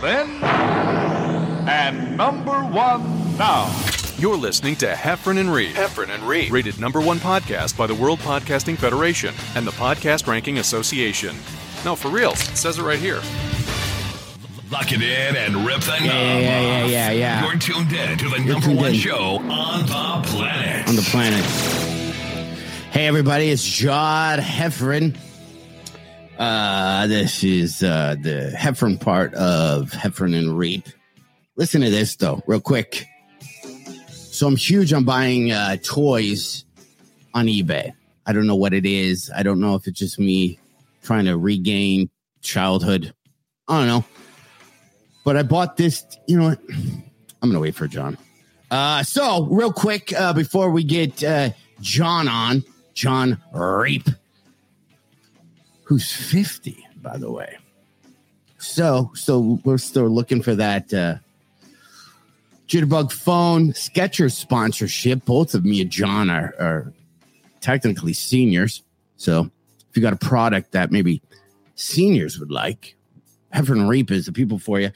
then, and number one now. You're listening to Heffron and Reep. Heffron and Reep. Rated number one podcast by the World Podcasting Federation and the Podcast Ranking Association. No, for real. It says it right here. Lock it in and rip the knob Yeah, yeah, yeah, off. yeah, yeah. You're tuned in to the You're number one in. show on the planet. on the planet. Hey, everybody, it's John Heffron. Uh, this is uh, the Heffron part of Heffron and Reep. Listen to this, though, real quick. So I'm huge on buying uh, toys on eBay. I don't know what it is. I don't know if it's just me trying to regain childhood. I don't know. But I bought this, you know what? I'm going to wait for John. Uh, so real quick, uh, before we get uh, John on, John Reep, who's 50, by the way. So, so we're still looking for that uh, Jitterbug phone Sketcher sponsorship. Both of me and John are, are technically seniors. So, if you got a product that maybe seniors would like, Heffron and Reep is the people for you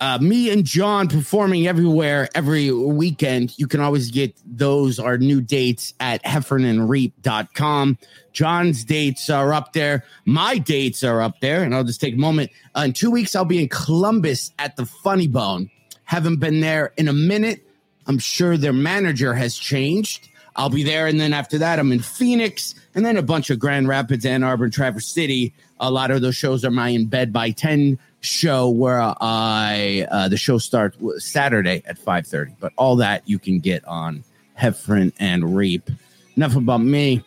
uh, me and John performing everywhere every weekend. You can always get those, our new dates at heffernandreap.com. John's dates are up there. My dates are up there. And I'll just take a moment. Uh, in two weeks, I'll be in Columbus at the Funny Bone. Haven't been there in a minute. I'm sure their manager has changed. I'll be there. And then after that, I'm in Phoenix and then a bunch of Grand Rapids, Ann Arbor, and Traverse City. A lot of those shows are my In Bed by 10 show where I, uh, the show starts Saturday at 5.30. But all that you can get on Heffron and Reep. Enough about me.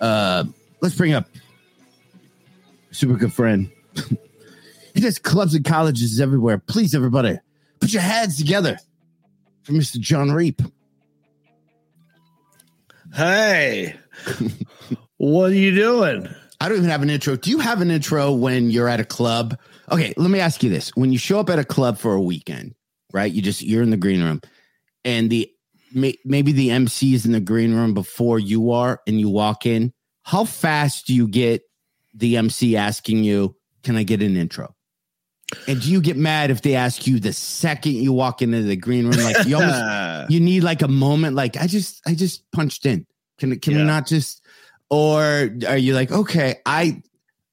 Uh, let's bring up super good friend. he does clubs and colleges everywhere. Please, everybody, put your hands together for Mr. John Reep. Hey, what are you doing? I don't even have an intro. Do you have an intro when you're at a club? Okay, let me ask you this. When you show up at a club for a weekend, right? You just you're in the green room and the may, maybe the MC is in the green room before you are and you walk in. How fast do you get the MC asking you, "Can I get an intro?" And do you get mad if they ask you the second you walk into the green room like you almost you need like a moment like i just i just punched in can can we not just or are you like okay i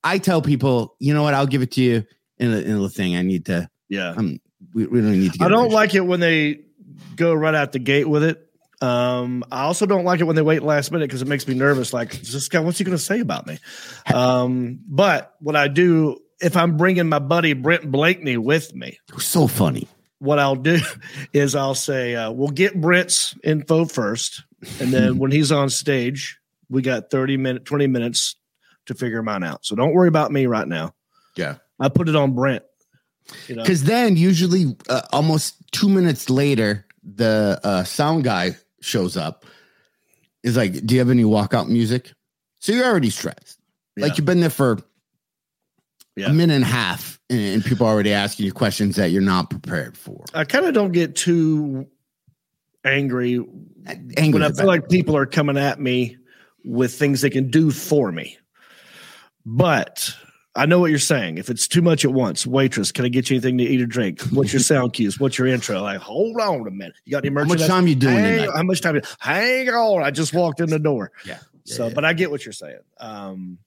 i tell people you know what i'll give it to you in a, in a thing i need to yeah. um we, we don't need to get I don't like it when they go right out the gate with it. Um, I also don't like it when they wait last minute because it makes me nervous. Like, is this guy, what's he going to say about me? Um, but what I do if I'm bringing my buddy Brent Blakeney with me, so funny what I'll do is I'll say, uh, we'll get Brent's info first. And then when he's on stage, we got 30 minutes, 20 minutes to figure mine out. So don't worry about me right now. yeah I put it on Brent. You know, because then usually uh, almost two minutes later the uh sound guy shows up is like do you have any walkout music so you're already stressed like you've been there for Yeah. a minute and a half and, and people are already asking you questions that you're not prepared for I kind of don't get too angry angry when I feel like people are coming at me with things they can do for me. But I know what you're saying. If it's too much at once, waitress, can I get you anything to eat or drink? What's your sound cues? What's your intro? Like, hold on a minute. You got any How much time you doing Hang, tonight? how much time? You, Hang on. I just walked in the door. Yeah. So, Yeah. but I get what you're saying. Um,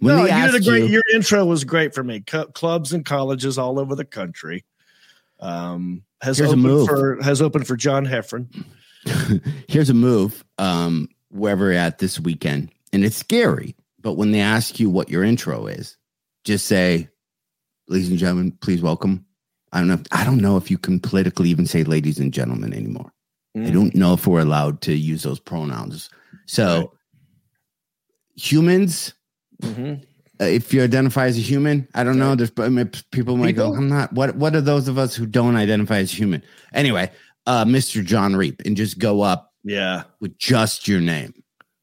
When no, you did a great. you- Your intro was great for me. Cu- clubs and colleges all over the country. Um, has opened move. for has opened for John Heffron. here's a move um wherever you're at this weekend and it's scary but when they ask you what your intro is just say ladies and gentlemen please welcome i don't know If, i don't know if you can politically even say ladies and gentlemen anymore i Mm. don't know if we're allowed to use those pronouns so Right. humans Mhm. uh, if you identify as a human, I don't know. There's I mean, people might go, I'm not. What What are those of us who don't identify as human? Anyway, uh, Mr. John Reep, and just go up Yeah. with just your name.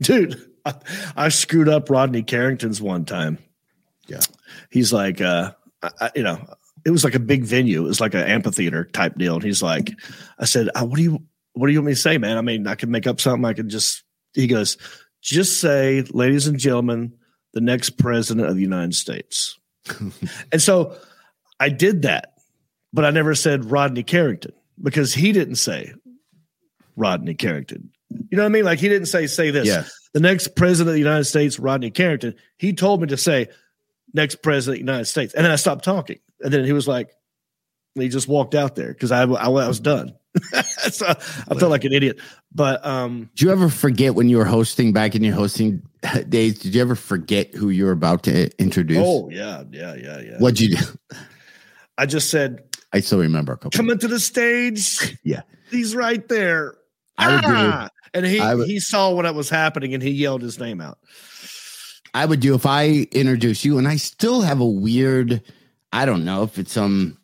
dude I, I screwed up rodney carrington's one time Yeah. he's like uh I, I- you know it was like a big venue it was like an amphitheater type deal and he's like i said uh, what do you what do you want me to say man i mean i can make up something i can just he goes just say ladies and gentlemen the next president of the united states and so i did that but I never said Rodney Carrington because he didn't say Rodney Carrington. You know what I mean? Like he didn't say say this. Yeah. The next president of the United States, Rodney Carrington. He told me to say next president of the United States, and then I stopped talking. And then he was like, he just walked out there because I, I I was done. so I felt like an idiot. But um, Did you ever forget when you were hosting back in your hosting days? Did you ever forget who you were about to introduce? oh yeah, yeah, yeah, yeah. What'd you do? I just said, I still remember a couple. coming to the stage. Yeah. he's right there. I would do- Ah! And he would- he saw what was happening and he yelled his name out. I would do if I introduce you, and I still have a weird. I don't know if it's some.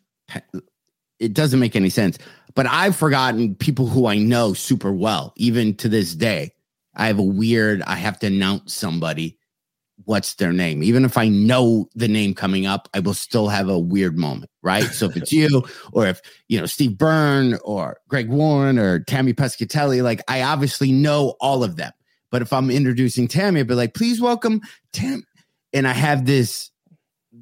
It doesn't make any sense, but I've forgotten people who I know super well, even to this day. I have a weird. I have to announce somebody. What's their name? Even if I know the name coming up, I will still have a weird moment, right? So if it's you, or if you know Steve Byrne, or Greg Warren, or Tammy Pescatelli, like I obviously know all of them. But if I'm introducing Tammy, I'd be like, please welcome Tam. And I have this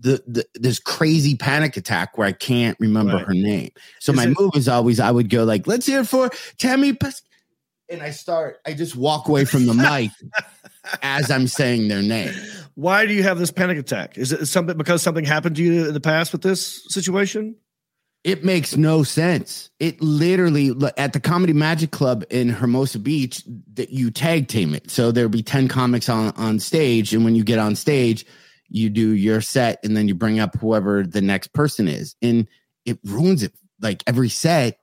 the, the this crazy panic attack where I can't remember Right. her name. So Is my it- move is always I would go like, let's hear it for Tammy Pes-. And I start, I just walk away from the mic as I'm saying their name. Why do you have this panic attack? Is it something because something happened to you in the past with this situation? It makes no sense. It literally at the Comedy Magic Club in Hermosa Beach that you tag team it. So there'll be 10 comics on on stage and when you get on stage, you do your set and then you bring up whoever the next person is. And it ruins it like every set.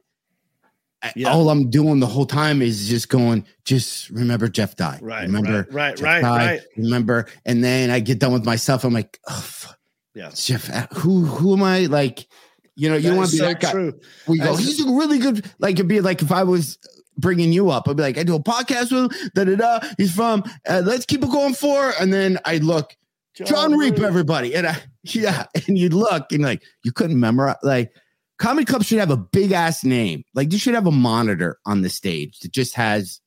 Yeah. All I'm doing the whole time is just going, just remember Jeff died. Right, Remember, right, right, Jeff right, died. right. Remember, and then I get done with myself. I'm like, oh, fuck, Yeah. Jeff, uh, who who am I? Like, you know, you want to be so that guy. true. We go, he's a really good. Like it'd be like if I was bringing you up, I'd be like, I do a podcast with him. Da da da. He's from. Uh, let's keep it going for. And then I look, John, Reep, Reep. everybody, and I yeah, and you look and like you couldn't memorize. Like comedy club should have a big ass name. Like you should have a monitor on the stage that just has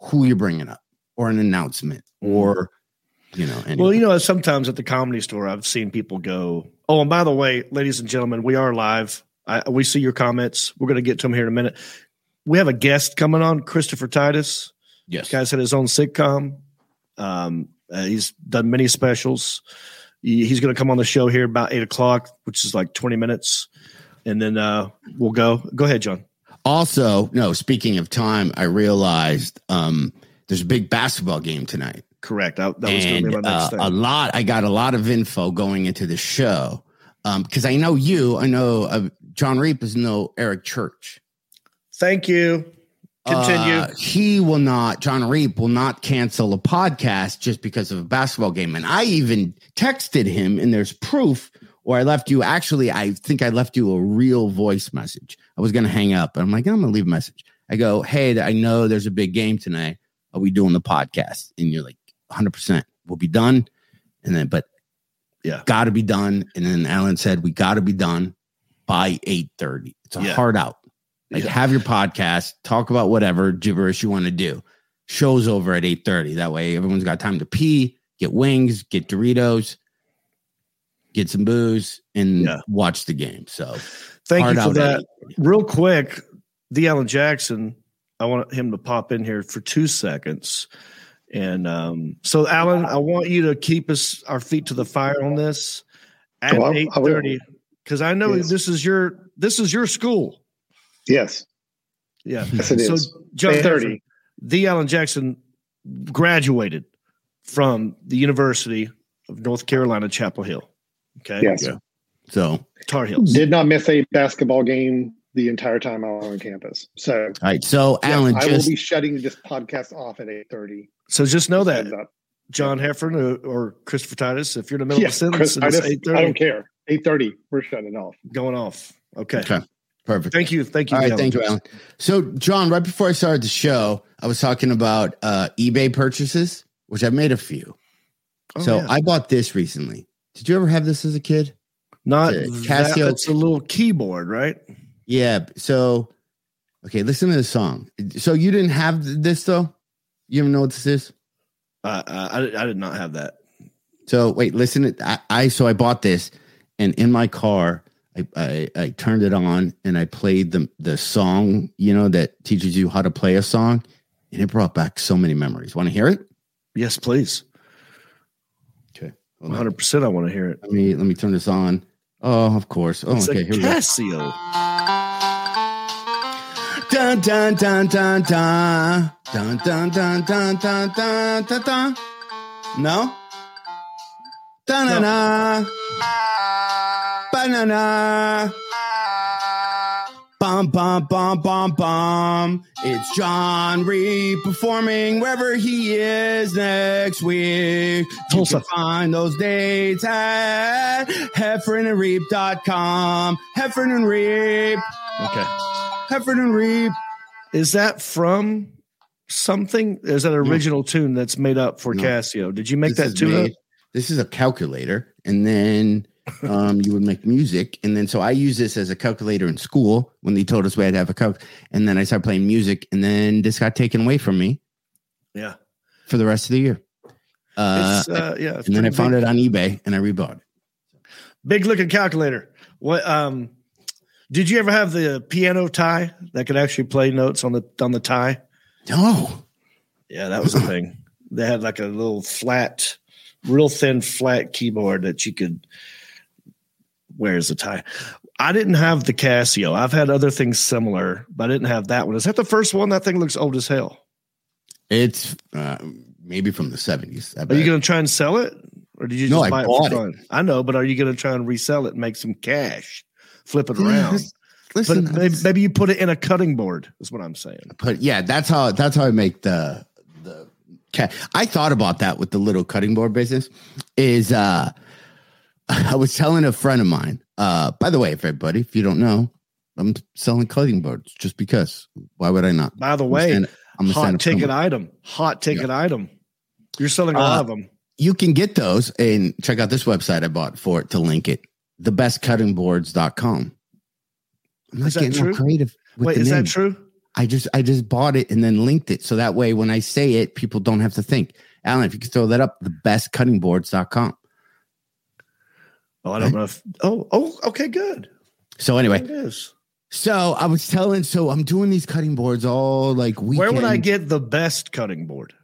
who you're bringing up or an announcement or you know. Anyway. Well, you know, sometimes at the comedy store, I've seen people go, "Oh, and by the way, ladies and gentlemen, we are live. I, we see your comments. We're going to get to them here in a minute. We have a guest coming on, Christopher Titus. yes, Guy's had his own sitcom. Um, uh, he's done many specials. He- he's going to come on the show here about eight o'clock, which is like twenty minutes, and then uh, we'll go. Go ahead, John. Also, no, speaking of time, I realized um there's a big basketball game tonight. Correct. I, that was going to and be my uh, next thing. a lot i got a lot of info going into the show um because i know you i know uh, john reep is no eric church Thank you. Continue. Uh, he will not john reep will not cancel a podcast just because of a basketball game. And i even texted him and there's proof or i left you. Actually i think i left you a real voice message. I was going to hang up and i'm like i'm going to leave a message. I go hey i know there's a big game tonight. Are we doing the podcast? And you're like 100% we'll be done. And then but Yeah. got to be done. And then alan said we got to be done by 8.30 it's a Yeah. hard out like Yeah. have your podcast talk about whatever gibberish you want to do show's over at 8.30 that way everyone's got time to pee get wings get doritos get some booze and Yeah. watch the game so Thank you for that. Real quick, the Allen Jackson. I want him to pop in here for two seconds. And um, so, Alan, I want you to keep us our feet to the fire on this at Oh, I- I eight thirty, because I know Yes. this is your this is your school. Yes, Yeah. yes, it so, is. John Eight thirty. the Allen Jackson graduated from the University of North Carolina, Chapel Hill. Okay. Yes, Yeah. so Tar Heels. did not miss a basketball game the entire time I was on campus. So, all right so yeah, alan I will be shutting this podcast off at eight thirty. So just know that John Heffron or, or Christopher Titus, if you're in the middle Yeah, of a sentence Chris, and I, just, eight I don't care. Eight thirty, we're shutting off. going off. Okay. Okay. Perfect Thank you. Thank you. All right, thank you, Alan. So, John, right before I started the show, I was talking about uh, eBay purchases, which I've made a few. Oh, so, yeah. I bought this recently. Did you ever have this as a kid? not uh, that, Casio- it's a little keyboard, right? Yeah. So, okay, listen to the song. So, you didn't have this though? You even know what this is? Uh, uh, I, I did not have that. So, wait, listen. to- I, I so I bought this, and in my car, I, I I turned it on and I played the the song, you know, that teaches you how to play a song, and it brought back so many memories. Want to hear it? Yes, please. Okay. One hundred percent. I want to hear it. Let me let me turn this on. Oh, of course. Oh, It's okay. Here we go. Casio. Dun dun dun dun dun dun dun dun dun dun dun dun dun. No. Dun dun dun. Banana. Bum bum bum bum bum. It's John Reep performing wherever he is next week. Tulsa. You can find those dates at heffernandreap.com. Heffron and Reep. Okay. Heffron and Reep. Is that from something? Is that an original tune that's made up for No. Casio? Did you make This that is tune up? made- This is a calculator, and then um, you would make music, and then so I use this as a calculator in school when they told us we had to have a calc, and then I started playing music, and then this got taken away from me Yeah. for the rest of the year. Uh, uh, yeah. and then I found big, it on eBay, and I rebought it. Big looking calculator. What? Um. Did you ever have the piano tie that could actually play notes on the on the tie? No, Yeah, that was a thing. They had like a little flat, real thin, flat keyboard that you could. Where's the tie? I didn't have the Casio. I've had other things similar, but I didn't have that one. Is that the first one? That thing looks old as hell. it's uh, maybe from the seventies. Are you going to try and sell it, or did you just No, I buy it bought for it. I know, but are you going to try and resell it and make some cash, flip it around? Listen, but maybe, maybe you put it in a cutting board. Is what I'm saying. but yeah, that's how that's how I make the the cat. I thought about that with the little cutting board business. Is uh, I was telling a friend of mine. Uh, by the way, if everybody, if you don't know, I'm selling cutting boards just because. Why would I not? By the I'm way, stand- I'm hot ticket comedian. item. Hot ticket item. You're selling a lot Uh, of them. You can get those and check out this website I bought for it to link it. Thebestcuttingboards.com. I'm not Is getting true? creative. Wait, is name. that true? I just I just bought it and then linked it. So that way when I say it, people don't have to think. Alan, if you could throw that up, thebestcuttingboards.com. Oh, I don't know if. Oh, oh, okay, good. So anyway, is. so I was telling, so I'm doing these cutting boards all like weekend. Where would I get the best cutting board?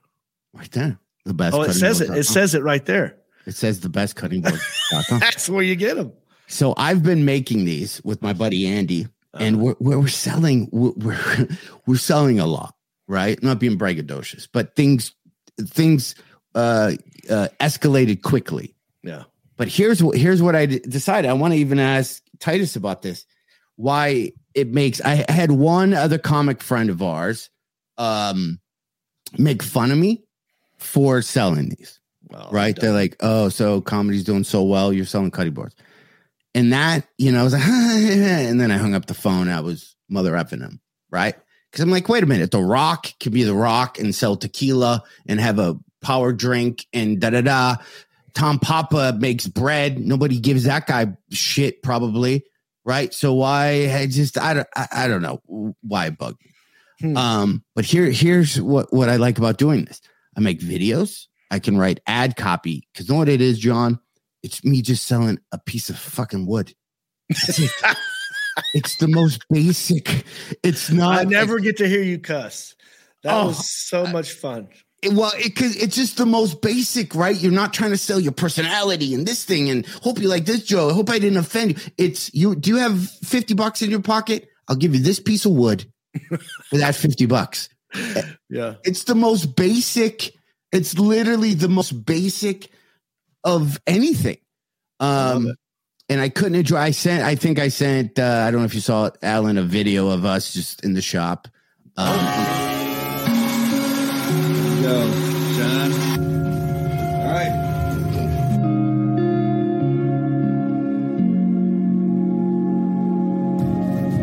right there? The best. Oh, it says it. It says it right there. it says the best cutting board. That's where you get them. so I've been making these with my buddy Andy, and we're we're, we're selling we're, we're we're selling a lot, right? Not being braggadocious, but things things uh, uh escalated quickly. Yeah. But here's what here's what I decided. I want to even ask Titus about this. Why it makes I had one other comic friend of ours um make fun of me for selling these. Well, right? They're like, oh, so comedy's doing so well, you're selling cutting boards. And that, you know, I was like, and then I hung up the phone. I was mother effing him, right? Because I'm like, wait a minute, The Rock could be The Rock and sell tequila and have a power drink and da da da. Tom Papa makes bread. Nobody gives that guy shit, probably, right? So why? I just, I don't, I, I don't know why me. Hmm. Um, but here, here's what what I like about doing this. I make videos. I can write ad copy because know what it is, John? It's me just selling a piece of fucking wood. It's the most basic. It's not. I never get to hear you cuss. That Oh, was so much fun. Well, it, cause it's just the most basic, right? You're not trying to sell your personality and this thing and hope you like this, Joe. I hope I didn't offend you. It's you. Do you have 50 bucks in your pocket? I'll give you this piece of wood for that 50 bucks. Yeah. It's the most basic. It's literally the most basic of anything. Um, and I couldn't enjoy. I sent. I think I sent. Uh, I don't know if you saw it, Alan, a video of us just in the shop. Um, Go, John. All right.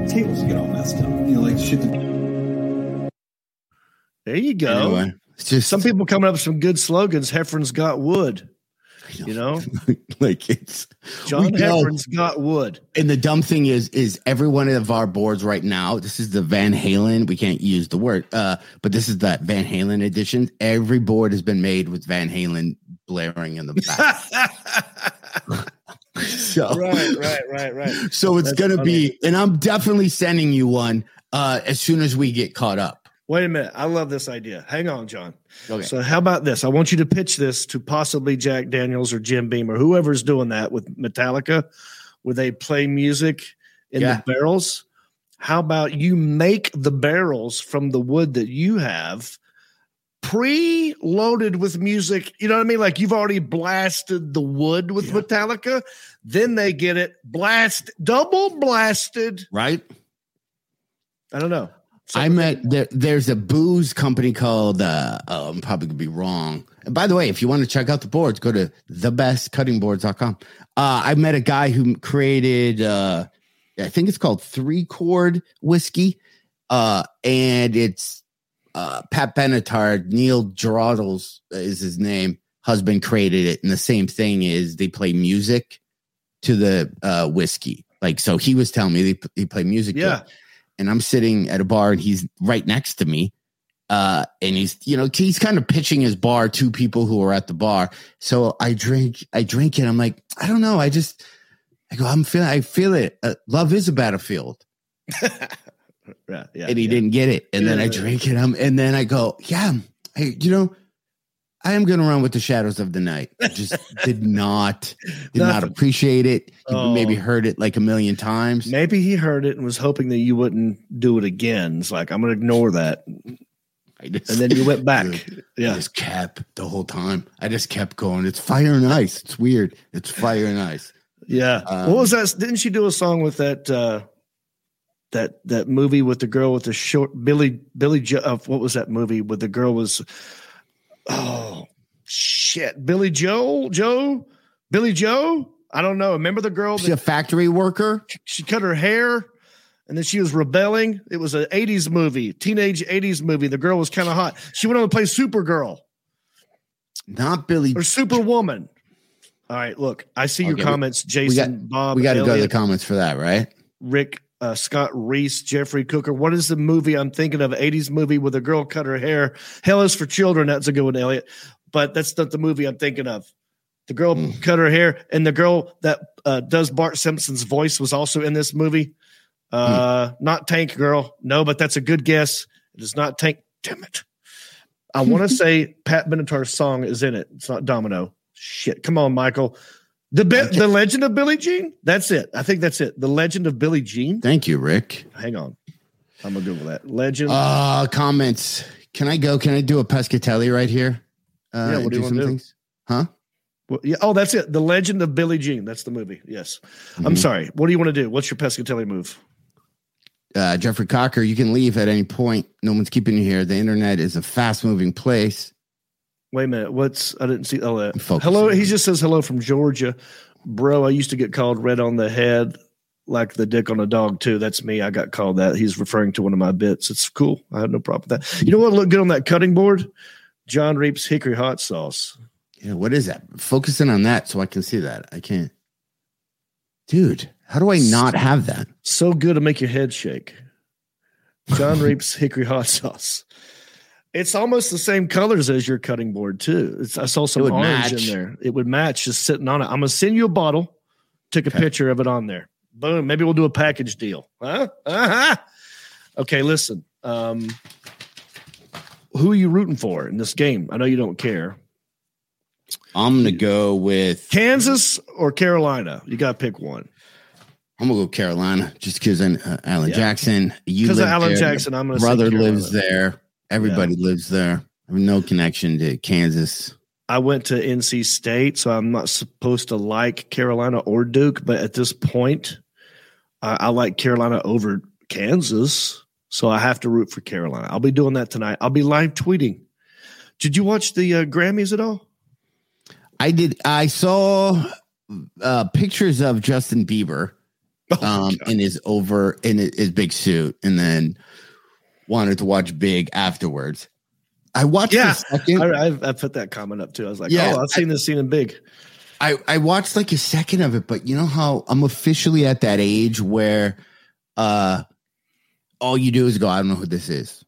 Tables get all messed up. You know, like shit. There you go. anyway, just Some people coming up with some good slogans. Heffron's got wood. You know, like it's John. Heffron's got wood. And the dumb thing is, is every one of our boards right now. This is the Van Halen. We can't use the word, uh, but this is the Van Halen edition. Every board has been made with Van Halen blaring in the back. so right, right, right, right. so it's That's gonna funny. be, and I'm definitely sending you one uh, as soon as we get caught up. Wait a minute. I love this idea. Hang on, John. Okay. So how about this? I want you to pitch this to possibly Jack Daniels or Jim Beam or whoever's doing that with Metallica, where they play music in Yeah. the barrels. How about you make the barrels from the wood that you have pre-loaded with music? You know what I mean? Like you've already blasted the wood with Metallica, then they get it blast double blasted. right? I don't know. I met there, there's a booze company called uh oh, I'm probably gonna be wrong. And by the way, if you want to check out the boards, go to thebestcuttingboards.com. Uh I met a guy who created uh I think it's called three chord whiskey. Uh and it's uh Pat Benatar, Neil Giraldo is his name, husband created it, and the same thing is they play music to the uh whiskey. Like so he was telling me they, they play music to it Yeah. And I'm sitting at a bar and he's right next to me. Uh, and he's, you know, he's kind of pitching his bar to people who are at the bar. So I drink, I drink it. I'm like, I don't know. I just, I go, I'm feeling, I feel it. Uh, love is a battlefield. Yeah, yeah. and he yeah. didn't get it. And then I Yeah. drink it. I'm, and then I go, yeah, I, you know, I am going to run with the shadows of the night. I just did not, did not appreciate it. He Oh. maybe heard it like a million times. Maybe he heard it and was hoping that you wouldn't do it again. It's like I'm going to ignore that, I just- and then you went back. Dude, I Yeah, just kept the whole time. I just kept going. It's fire and ice. It's weird. It's fire and ice. yeah. Um, what was that? Didn't she do a song with that? uh that that movie with the girl with the short Billy Billy Joe? Uh, what was that movie with the girl was? Oh shit, Billy Joe Joe Billy Joe. I don't know. Remember the girl She's a factory worker. she cut her hair and then she was rebelling. It was an 80s movie, teenage 80s movie. The girl was kind of hot. She went on to play Supergirl. Not Billy. or Superwoman. All right, look, I see your Okay, we- comments, Jason, Bob, We got to go to the comments for that, right? Rick, uh, Scott Reese, Jeffrey Cooker. What is the movie I'm thinking of? 80s movie with a girl cut her hair. Hell is for children. That's a good one, Elliot. But that's not the movie I'm thinking of. The girl Hmm. cut her hair, and the girl that uh, does Bart Simpson's voice was also in this movie. Uh, Hmm. Not Tank Girl. No, but that's a good guess. It is not Tank. Damn it. I want to say Pat Benatar's song is in it. It's not Domino. Shit. Come on, Michael. The Be- Okay. the Legend of Billie Jean. That's it. I think that's it. The Legend of Billie Jean. Thank you, Rick. Hang on. I'm gonna Google that. Legend. Uh, comments. Can I go? Can I do a pescatelli right here? Uh, Yeah, what do you some wanna do? things? Huh? Well, yeah. Oh, that's it. The Legend of Billie Jean. That's the movie. Yes. I'm Mhm. sorry. What do you want to do? What's your Pescatelli move? Uh, Jeffrey Cocker, you can leave at any point. No one's keeping you here. The internet is a fast moving place. Wait a minute. What's I didn't see. all that. Focus. hello. He just says hello from Georgia, bro. I used to get called red on the head, like the dick on a dog too. That's me. I got called that. He's referring to one of my bits. It's cool. I had no problem with that. You know what looked good on that cutting board? John Reep's hickory hot sauce. Yeah, what is that? Focus in on that so I can see that. I can't. Dude, how do I not have that? So good to make your head shake. John Reep's hickory hot sauce. It's almost the same colors as your cutting board too. It's, I saw some orange match. in there. It would match just sitting on it. I'm gonna send you a bottle. Took a Okay. picture of it on there. Boom. Maybe we'll do a package deal. Huh? Uh-huh. Okay, listen. Um, who are you rooting for in this game? I know you don't care. I'm gonna go with Kansas or Carolina? You got to pick one. I'm gonna go Carolina just because uh, Alan Yeah. Jackson. You Because of Alan there. Jackson, I'm to brother lives there. Everybody lives there. I have no connection to Kansas. I went to NC State, so I'm not supposed to like Carolina or Duke, but at this point, I, I like Carolina over Kansas, so I have to root for Carolina. I'll be doing that tonight. I'll be live tweeting. Did you watch the uh, Grammys at all? I did. I saw uh, pictures of Justin Bieber um, in his over in his big suit, and then wanted to watch Big afterwards. I watched Yeah, the second. I, I, I put that comment up too. I was like, Yeah, oh, I've seen this scene in Big. I, I watched like a second of it, but you know how I'm officially at that age where uh all you do is go, I don't know who this is.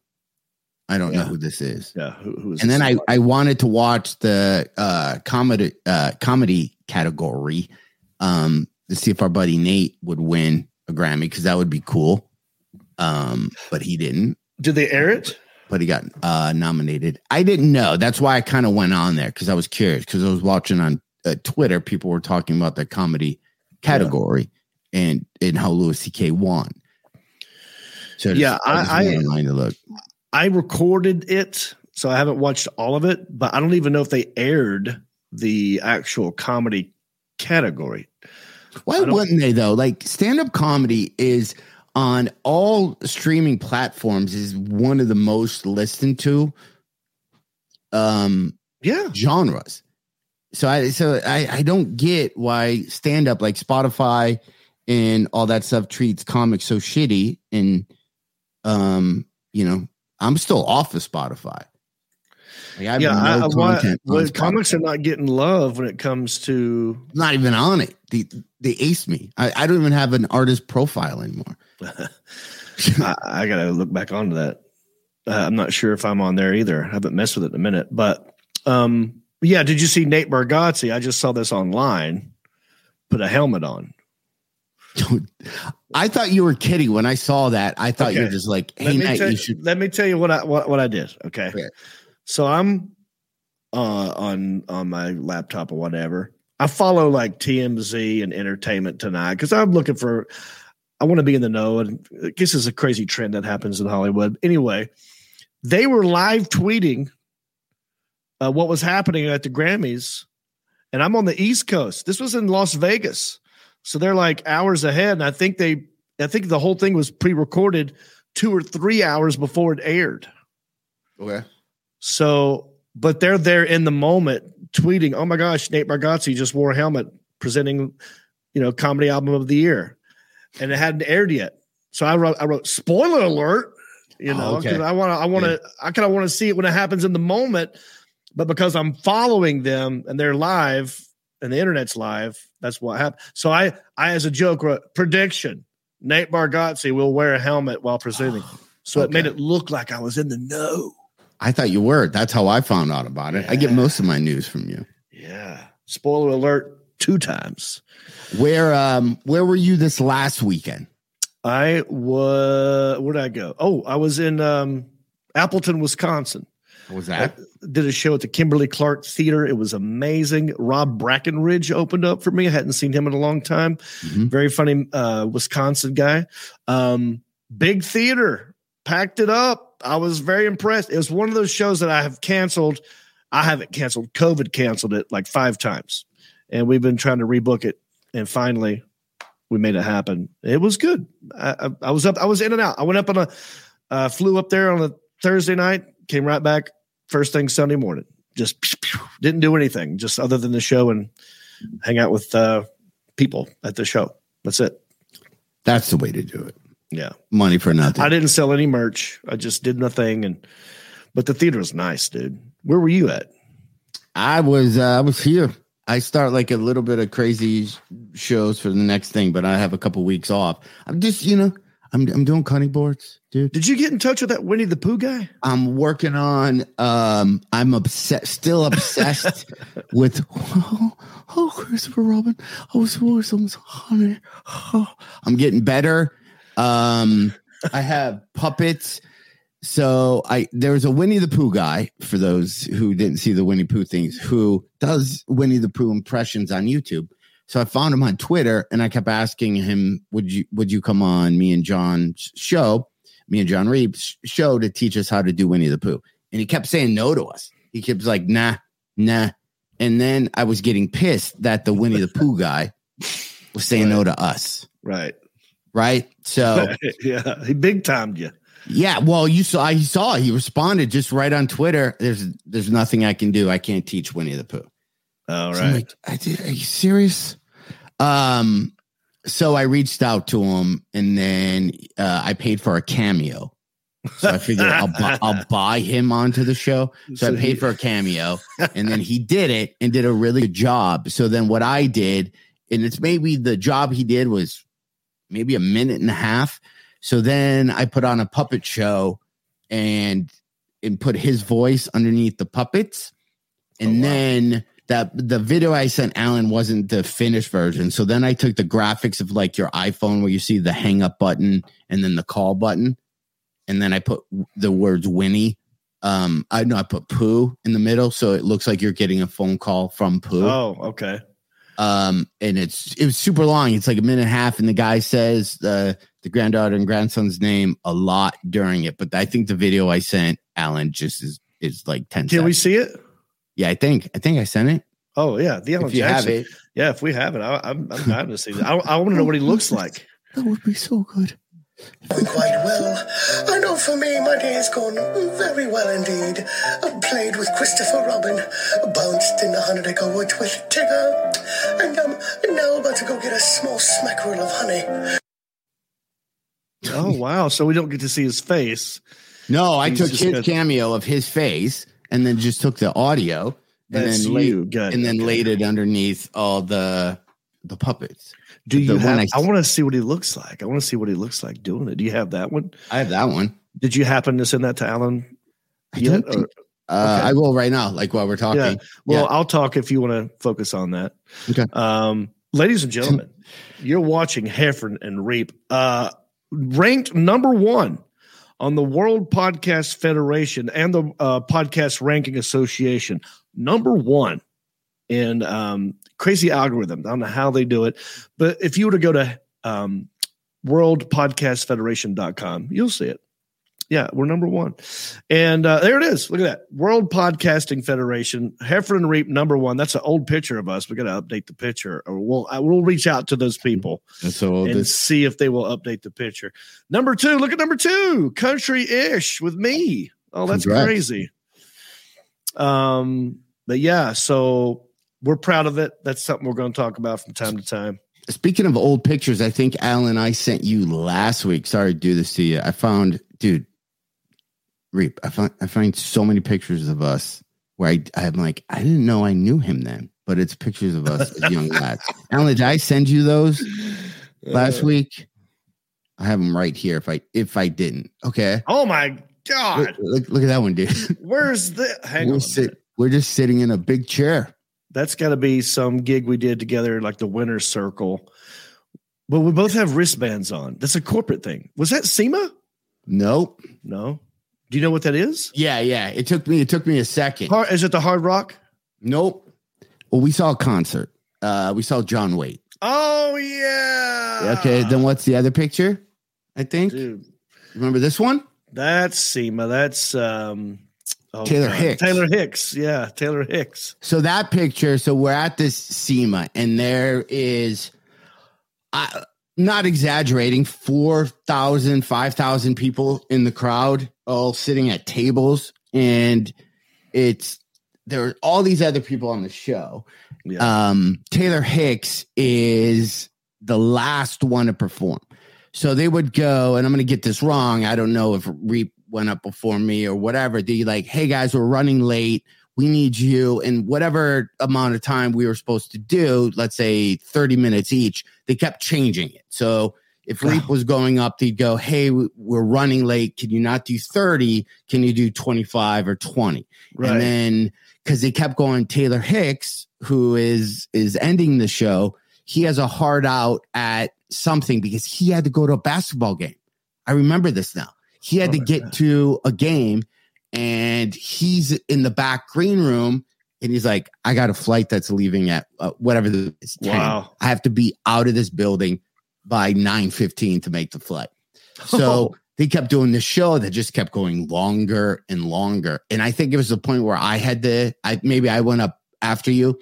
I don't know who this is. Yeah, who, who is And then I, I wanted to watch the uh comedy uh comedy category. Um to see if our buddy Nate would win a Grammy because that would be cool. Um, but he didn't. Did they air it? But he got uh, nominated. I didn't know. That's why I kind of went on there because I was curious because I was watching on uh, Twitter. People were talking about the comedy category and and how Louis C.K. won. So Yeah, I- I- look. I recorded it, so I haven't watched all of it, but I don't even know if they aired the actual comedy category. Why wouldn't they though? Like stand up comedy is on all streaming platforms is one of the most listened to um Yeah. genres. So I so I I don't get why stand up like Spotify and all that stuff treats comics so shitty and um you know I'm still off of Spotify. Like, I yeah, I, no I, content on well, comics are not getting love when it comes to. not even on it. They they ace me. I, I don't even have an artist profile anymore. I, I got to look back onto that. Uh, I'm not sure if I'm on there either. I haven't messed with it in a minute, but um, yeah. Did you see Nate Bargatze? I just saw this online. Put a helmet on. I thought you were kidding when I saw that. I thought you were just like, hey, let me Nate, tell you should. let me tell you what I what, what I did. Okay. Okay. So I'm uh on on my laptop or whatever. I follow like TMZ and Entertainment Tonight because I'm looking for. I want to be in the know, and I guess it's a crazy trend that happens in Hollywood. Anyway, they were live tweeting uh, what was happening at the Grammys, and I'm on the East Coast. This was in Las Vegas, so they're like hours ahead. And I think they, I think the whole thing was pre-recorded two or three hours before it aired. Okay. So, but they're there in the moment tweeting, "Oh my gosh, Nate Bargatze just wore a helmet presenting, you know, comedy album of the year," and it hadn't aired yet. So I wrote, I wrote, "Spoiler alert," you Oh, know, okay. I want to, I want to, I kind of want to see it when it happens in the moment, but because I'm following them and they're live and the internet's live, that's what happened. So I, I as a joke wrote prediction: Nate Bargatze will wear a helmet while presenting. So it made it look like I was in the know. I thought you were. That's how I found out about it. I get most of my news from you. Yeah. Spoiler alert two times. Where um where were you this last weekend? I was where'd I go? Oh, I was in um Appleton, Wisconsin. What was that? Did a show at the Kimberly Clark Theater. It was amazing. Rob Brackenridge opened up for me. I hadn't seen him in a long time. Mhm. Very funny uh Wisconsin guy. Um big theater, packed it up. I was very impressed. It was one of those shows that I have canceled. I haven't canceled. COVID canceled it like five times. And we've been trying to rebook it. And finally, we made it happen. It was good. I, I, I was up, I was in and out. I went up on a, uh, flew up there on a Thursday night, came right back first thing Sunday morning. Just didn't do anything, just other than the show and hang out with uh, people at the show. That's it. That's the way to do it. Yeah. Money for nothing. I didn't sell any merch. I just did nothing. And, but the theater was nice, dude. Where were you at? I was uh, I was here. I start like a little bit of crazy shows for the next thing, but I have a couple weeks off. I'm just, you know, I'm I'm doing cutting boards, dude. Did you get in touch with that Winnie the Pooh guy? I'm working on um I'm obsessed still obsessed with oh, oh Christopher Robin. Oh so someone's honey. Oh, I'm getting better. Um I have puppets. So I there's a Winnie the Pooh guy for those who didn't see the Winnie Pooh things who does Winnie the Pooh impressions on YouTube. So I found him on Twitter and I kept asking him, would you would you come on me and John's show, me and John Reep's show to teach us how to do Winnie the Pooh? And he kept saying no to us. He kept like, nah, nah. And then I was getting pissed that the Winnie the Pooh guy was saying no to us. Right. Right. So yeah. He big timed you. yeah, well, you saw he saw he responded just right on Twitter. There's there's nothing I can do. I can't teach Winnie the Pooh. All So right. like, I did, are you serious? Um, so I reached out to him, and then uh, I paid for a cameo. So I figured I'll buy, I'll buy him onto the show. So, So I paid he- for a cameo, and then he did it and did a really good job. So then what I did, and it's maybe the job he did was maybe a minute and a half. So then I put on a puppet show and and put his voice underneath the puppets. And Oh, wow. then that the video I sent Alan wasn't the finished version. So then I took the graphics of like your iPhone where you see the hang up button and then the call button. And then I put the words Winnie. Um, I know I put poo in the middle, so it looks like you're getting a phone call from poo. Oh, okay. Um, and it's it was super long. It's like a minute and a half, and the guy says the the granddaughter and grandson's name a lot during it. But I think the video I sent Alan just is is like ten. Can we see it? Yeah, I think I think I sent it. Oh yeah, the Alan if you Jackson. have it, Yeah, if we have it, I, I'm I'm dying to see that. I, I want to know what he looks like. that would be so good. Quite well. I know for me, my day has gone very well indeed. I've played with Christopher Robin, bounced in the hundred acre wood with Tigger, and I'm now about to go get a small smackerel of honey. Oh wow! So we don't get to see his face. No, I He's took just his got- cameo of his face and then just took the audio and That's then laid, you. Good. and then laid it underneath all the the puppets. Do you the one have? I- I, want to see what he looks like. I want to see what he looks like doing it. Do you have that one? I have that one. Did you happen to send that to Alan? I yet, think, uh, okay. I will right now, like while we're talking. Yeah. Well, Yeah. I'll talk if you want to focus on that. Okay. Um, ladies and gentlemen, you're watching Heifer and Reep, uh, ranked number one on the World Podcast Federation and the uh, Podcast Ranking Association. Number one in um, crazy algorithm. I don't know how they do it, but if you were to go to um, worldpodcastfederation.com, you'll see it. Yeah, we're number one. And uh, there it is. Look at that. World Podcasting Federation, Heifer and Reep number one. That's an old picture of us. We got to update the picture, or we'll I, we'll reach out to those people And so and this, see if they will update the picture. Number two, look at number two, Country Ish with me. Oh, that's Congrats. crazy. Um, but yeah, so we're proud of it. That's something we're going to talk about from time to time. speaking of old pictures, I think Alan, I sent you last week. Sorry to do this to you. I found, dude, Reep. I find I find so many pictures of us where I I'm like I didn't know I knew him then, but it's pictures of us as young lads. Alan, did I send you those last Uh, week? I have them right here. If I if I didn't, okay. Oh my Look, God. look, look at that one, dude. Where's the hang we're, on? sit, we're just sitting in a big chair. That's got to be some gig we did together, like the winner's circle. But we both have wristbands on. That's a corporate thing. Was that SEMA? Nope. No. Do you know what that is? Yeah, yeah. It took me. It took me a second. Hard, is it the Hard Rock? Nope. Well, we saw a concert. Uh, we saw John Waite. Oh yeah. Okay, then what's the other picture? I think. dude, Remember this one? that's SEMA. That's um, oh, Taylor God. Hicks. Taylor Hicks. Yeah, Taylor Hicks. So that picture. So we're at this SEMA, and there is, I not exaggerating, 4,000, 5,000 people in the crowd, all sitting at tables, and it's there are all these other people on the show. Yeah. um, Taylor Hicks is the last one to perform. So they would go, and I'm going to get this wrong. I don't know if Reep went up before me or whatever. They like, hey guys, we're running late. We need you. in whatever amount of time we were supposed to do, let's say 30 minutes each, they kept changing it. So if Reep was going up, they'd go, hey, we- we're running late. Can you not do 30? Can you do 25 or 20? right. And then because they kept going, Taylor Hicks, who is is ending the show, he has a hard out at something because he had to go to a basketball game. I remember this now. He had Oh to get God. to a game and he's in the back green room and he's like, I got a flight that's leaving at uh, whatever the Wow. I have to be out of this building by 9:15 to make the flight. So they kept doing the show that just kept going longer and longer. And I think it was the point where I had to, I maybe I went up after you.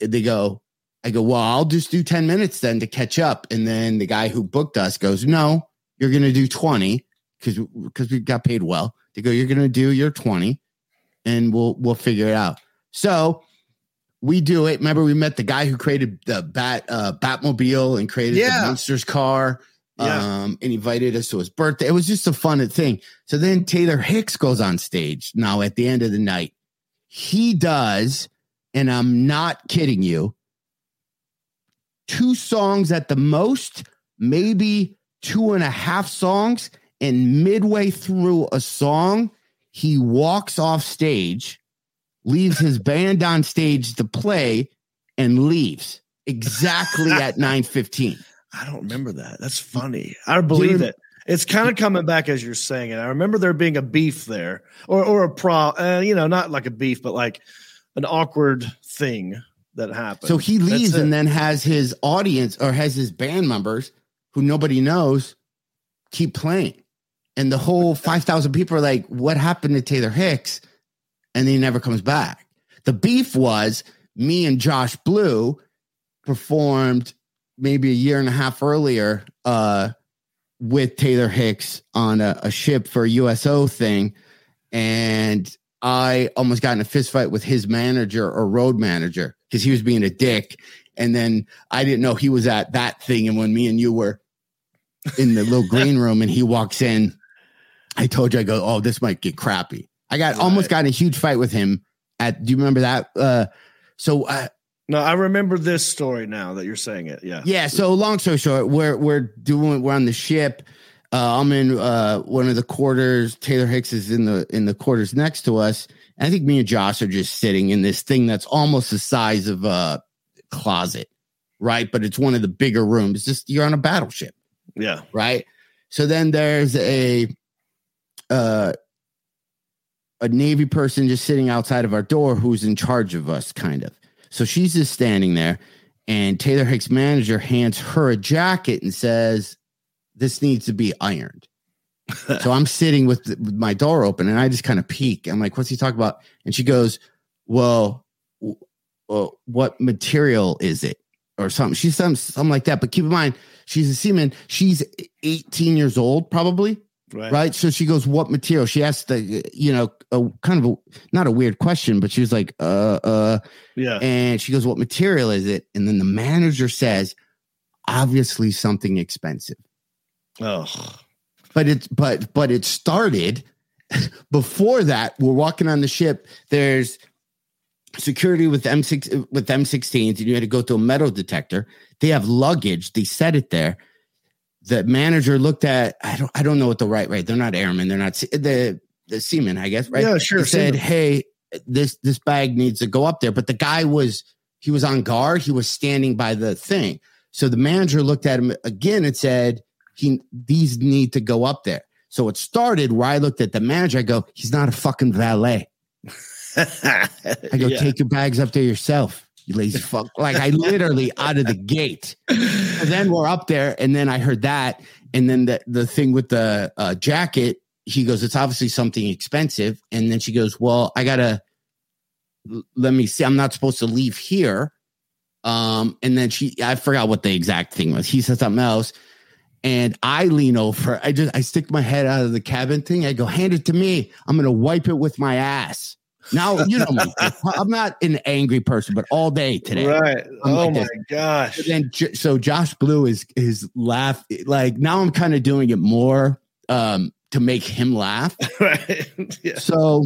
They go, I go, well, I'll just do 10 minutes then to catch up. And then the guy who booked us goes, No, you're gonna do 20 because because we got paid well. They go, You're gonna do your 20 and we'll we'll figure it out. So we do it. Remember, we met the guy who created the Bat uh Batmobile and created Yeah. the Munsters car Yeah. um, and invited us to his birthday. It was just a fun thing. So then Taylor Hicks goes on stage now at the end of the night. He does, and I'm not kidding you, two songs at the most, maybe two and a half songs. And midway through a song, he walks off stage, leaves his band on stage to play and leaves exactly at 9:15. I don't remember that. That's funny. I believe Dude. it. It's kind of coming back as you're saying it. I remember there being a beef there, or or a pro, uh, you know, not like a beef, but like an awkward thing that happened. So he That's leaves it. and then has his audience or has his band members who nobody knows keep playing. And the whole 5,000 people are like, what happened to Taylor Hicks? And he never comes back. The beef was me and Josh Blue performed maybe a year and a half earlier uh, with Taylor Hicks on a, a ship for a USO thing. And I almost got in a fist fight with his manager or road manager because he was being a dick. And then I didn't know he was at that thing. And when me and you were in the little green room and he walks in, I told you, I go, oh, this might get crappy. I got almost got in a huge fight with him at, do you remember that? Uh, so uh, no, I remember this story now that you're saying it. Yeah, yeah. So long story short, we're we're doing we're on the ship. Uh, I'm in uh, one of the quarters. Taylor Hicks is in the in the quarters next to us. And I think me and Josh are just sitting in this thing that's almost the size of a closet, right? But it's one of the bigger rooms. Just you're on a battleship, yeah. right? So then there's a uh, a Navy person just sitting outside of our door who's in charge of us, kind of. So she's just standing there, and Taylor Hicks' manager hands her a jacket and says, "This needs to be ironed." so I'm sitting with, the- with my door open, and I just kind of peek. I'm like, "What's he talking about?" And she goes, "Well, w- well what material is it?" Or something. She's something, something like that. But keep in mind, she's a seaman. She's 18 years old, probably Right. right? So she goes, "What material?" She asked the, you know, a kind of a, not a weird question, but she was like, "Uh, uh," Yeah. and she goes, "What material is it?" And then the manager says, "Obviously something expensive." Oh, But it's but but it started before that. We're walking on the ship. There's security with M6 with M16s, and you had to go through a metal detector. They have luggage. They set it there. The manager looked at. I don't. I don't know what the right. Right. They're not airmen. They're not the the seamen. I guess. Right. Yeah, sure, He said, seamen. "Hey, this this bag needs to go up there." But the guy was he was on guard. He was standing by the thing. So the manager looked at him again and said, "He these need to go up there." So it started where I looked at the manager. I go, "He's not a fucking valet." I go, Yeah. take your bags up there yourself, you lazy fuck. Like I literally out of the gate. And then we're up there, and then I heard that, and then the the thing with the uh, jacket. He goes, it's obviously something expensive, and then she goes, well, I gotta let me see. I'm not supposed to leave here. Um, and then she, I forgot what the exact thing was. He said something else, and I lean over. I just, I stick my head out of the cabin thing. I go, hand it to me. I'm gonna wipe it with my ass. Now you know me. I'm not an angry person, but all day today. Right. I'm oh like my this. gosh. So then, so Josh Blue is is laugh like now. I'm kind of doing it more um, to make him laugh. right. Yeah. So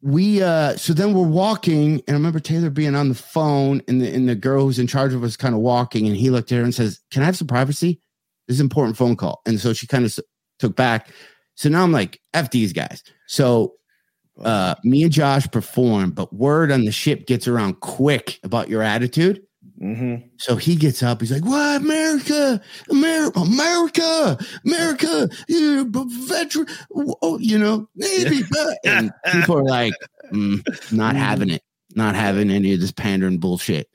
we uh so then we're walking, and I remember Taylor being on the phone, and the and the girl who's in charge of us kind of walking, and he looked at her and says, "Can I have some privacy? This is an important phone call." And so she kind of took back. So now I'm like, "F these guys." So uh me and Josh perform, but word on the ship gets around quick about your attitude. Mm-hmm. So he gets up. He's like, "What, America, America, America, America? You veteran, oh, you know, Navy." And people are like, mm, "Not having it, not having any of this pandering bullshit."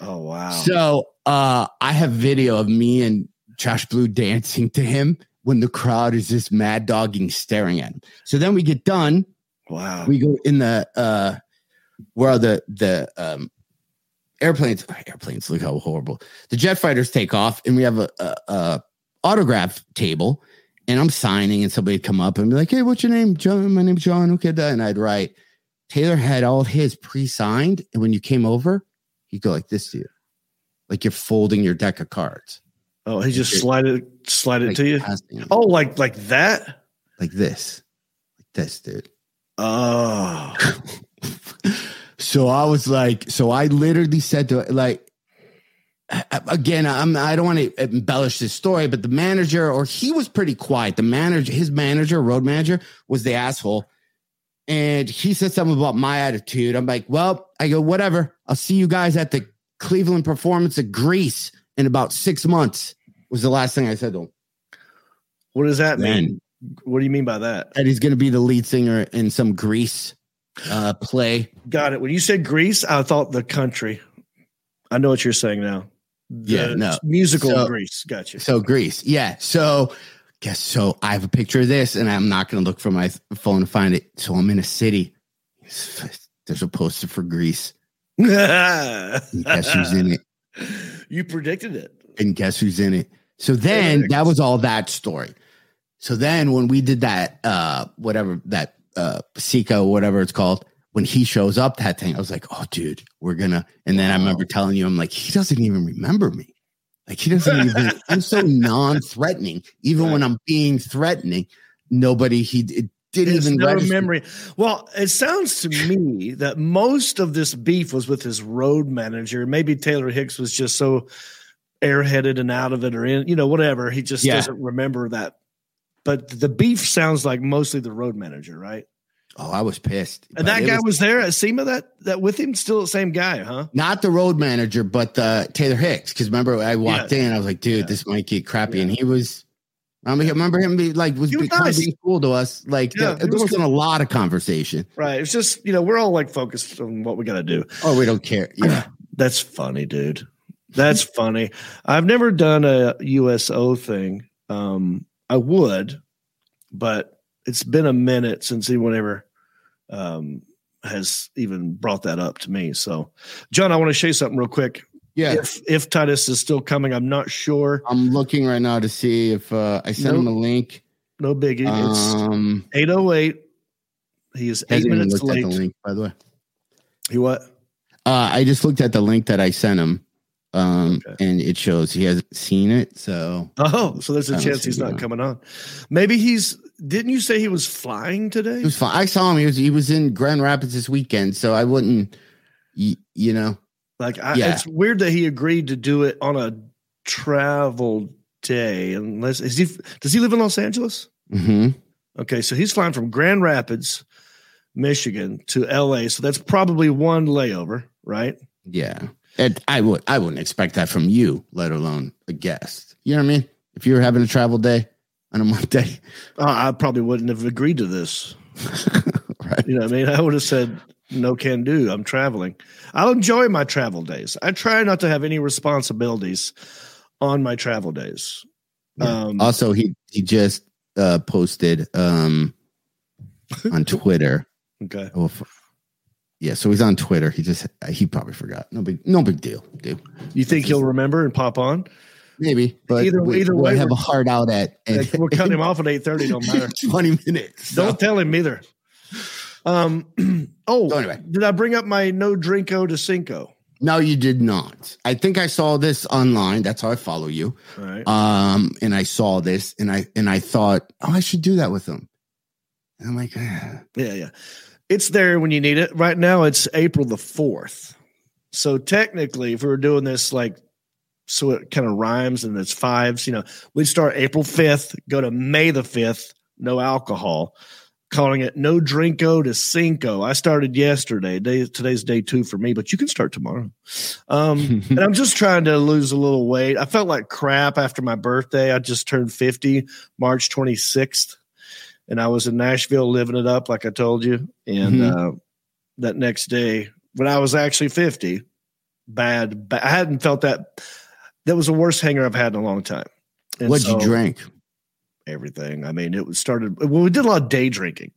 Oh wow. So uh, I have video of me and Josh Blue dancing to him when the crowd is just mad dogging, staring at him. So then we get done wow. we go in the uh where are the the um airplanes airplanes look how horrible the jet fighters take off and we have a, a, a autograph table and i'm signing and somebody would come up and be like hey what's your name john my name's john okay da. and i'd write taylor had all his pre-signed and when you came over he'd go like this to you like you're folding your deck of cards oh, he just slide it slide it like, to you. passing. Oh, like like that? like this like this dude Oh. so I was like, so I literally said to like, again, I'm I don't want to embellish this story, but the manager or he was pretty quiet. The manager, his manager, road manager, was the asshole. and he said something about my attitude. I'm like, well, I go, whatever. I'll see you guys at the Cleveland performance of Grease in about six months. Was the last thing I said to him. What does that Man. mean? What do you mean by that? That he's going to be the lead singer in some Grease uh, play. Got it. When you said Greece, I thought the country. I know what you're saying now. The Yeah, no. musical So- Grease. Gotcha. So Grease, yeah. So guess so. I have a picture of this, and I'm not going to look for my phone to find it. So I'm in a city. There's a poster for Grease. Guess who's in it? you predicted it. and guess who's in it? So then that was all that story. So then when we did that, uh, whatever that uh Sika, whatever it's called, when he shows up that thing, I was like, oh dude, we're gonna and then I remember telling you, I'm like, he doesn't even remember me. Like he doesn't even I'm so non-threatening. Even when I'm being threatening, nobody he it didn't It's even no register. memory. Well, it sounds to me that most of this beef was with his road manager. Maybe Taylor Hicks was just so airheaded and out of it, or in you know whatever. He just Yeah. doesn't remember that. But the beef sounds like mostly the road manager, right? Oh, I was pissed. And that guy was, there at SEMA. That that with him, still the same guy, huh? not the road manager, but uh, Taylor Hicks. Because remember, I walked in, I was like, "Dude, this might get crappy," and he was. I mean, remember him be like was, was kind nice. of being cool to us. Like Yeah, there, was wasn't a lot of conversation. Right. It's just you know we're all like focused on what we got to do. Oh, we don't care. Yeah, That's funny, dude. That's funny. I've never done a USO thing. Um, I would, but it's been a minute since anyone ever um, has even brought that up to me. So, John, I want to show you something real quick. yeah. If if Titus is still coming, I'm not sure. I'm looking right now to see if uh, I sent him a link. No biggie. It's Um, 808. He is eight minutes late. the link, by the way. He what? Uh, I just looked at the link that I sent him, um, Okay. and it shows he hasn't seen it. So Oh, so there's a chance he's not now. coming on. Maybe he's. Didn't you say he was flying today? it was fine. I saw him. He was he was in Grand Rapids this weekend, so I wouldn't, you, you know. Like, I, Yeah. it's weird that he agreed to do it on a travel day. Unless is he does he live in Los Angeles? hmm Okay, so he's flying from Grand Rapids, Michigan, to L.A. So that's probably one layover, right? Yeah. And I would I wouldn't expect that from you, let alone a guest. You know what I mean? If you were having a travel day on a Monday, Uh, I probably wouldn't have agreed to this. right? You know what I mean? I would have said, no can do. I'm traveling. I'll enjoy my travel days. I try not to have any responsibilities on my travel days. Yeah. Um, Also, he he just uh posted um on Twitter. okay. Oh, yeah, so he's on Twitter. He just he probably forgot. No big no big deal, dude. You think he'll remember and pop on? Maybe, but Either- we, either way, have we're- a heart out at Like, we're cutting him off at 8.30, don't matter. twenty minutes. So- Don't tell him either. Um. Oh, So anyway. did I bring up my no drinko to cinco? no, you did not. I think I saw this online. That's how I follow you. Right. Um, and I saw this, and I and I thought, oh, I should do that with him. And I'm like, ah. Yeah, yeah. It's there when you need it. Right now, it's April the 4th. So technically, if we were doing this like, so it kind of rhymes and it's fives, you know, we'd start April 5th, go to May the 5th, no alcohol, calling it no drinko to cinco. I started yesterday. Day, today's day two for me, but you can start tomorrow. Um, and I'm just trying to lose a little weight. I felt like crap after my birthday. I just turned 50 March 26th and I was in Nashville living it up, like I told you. And Mhm. uh, that next day, when I was actually 50, bad, ba- I hadn't felt that. That was the worst hanger I've had in a long time. And what'd so- you drink? Everything. I mean, it was started. Well, we did a lot of day drinking,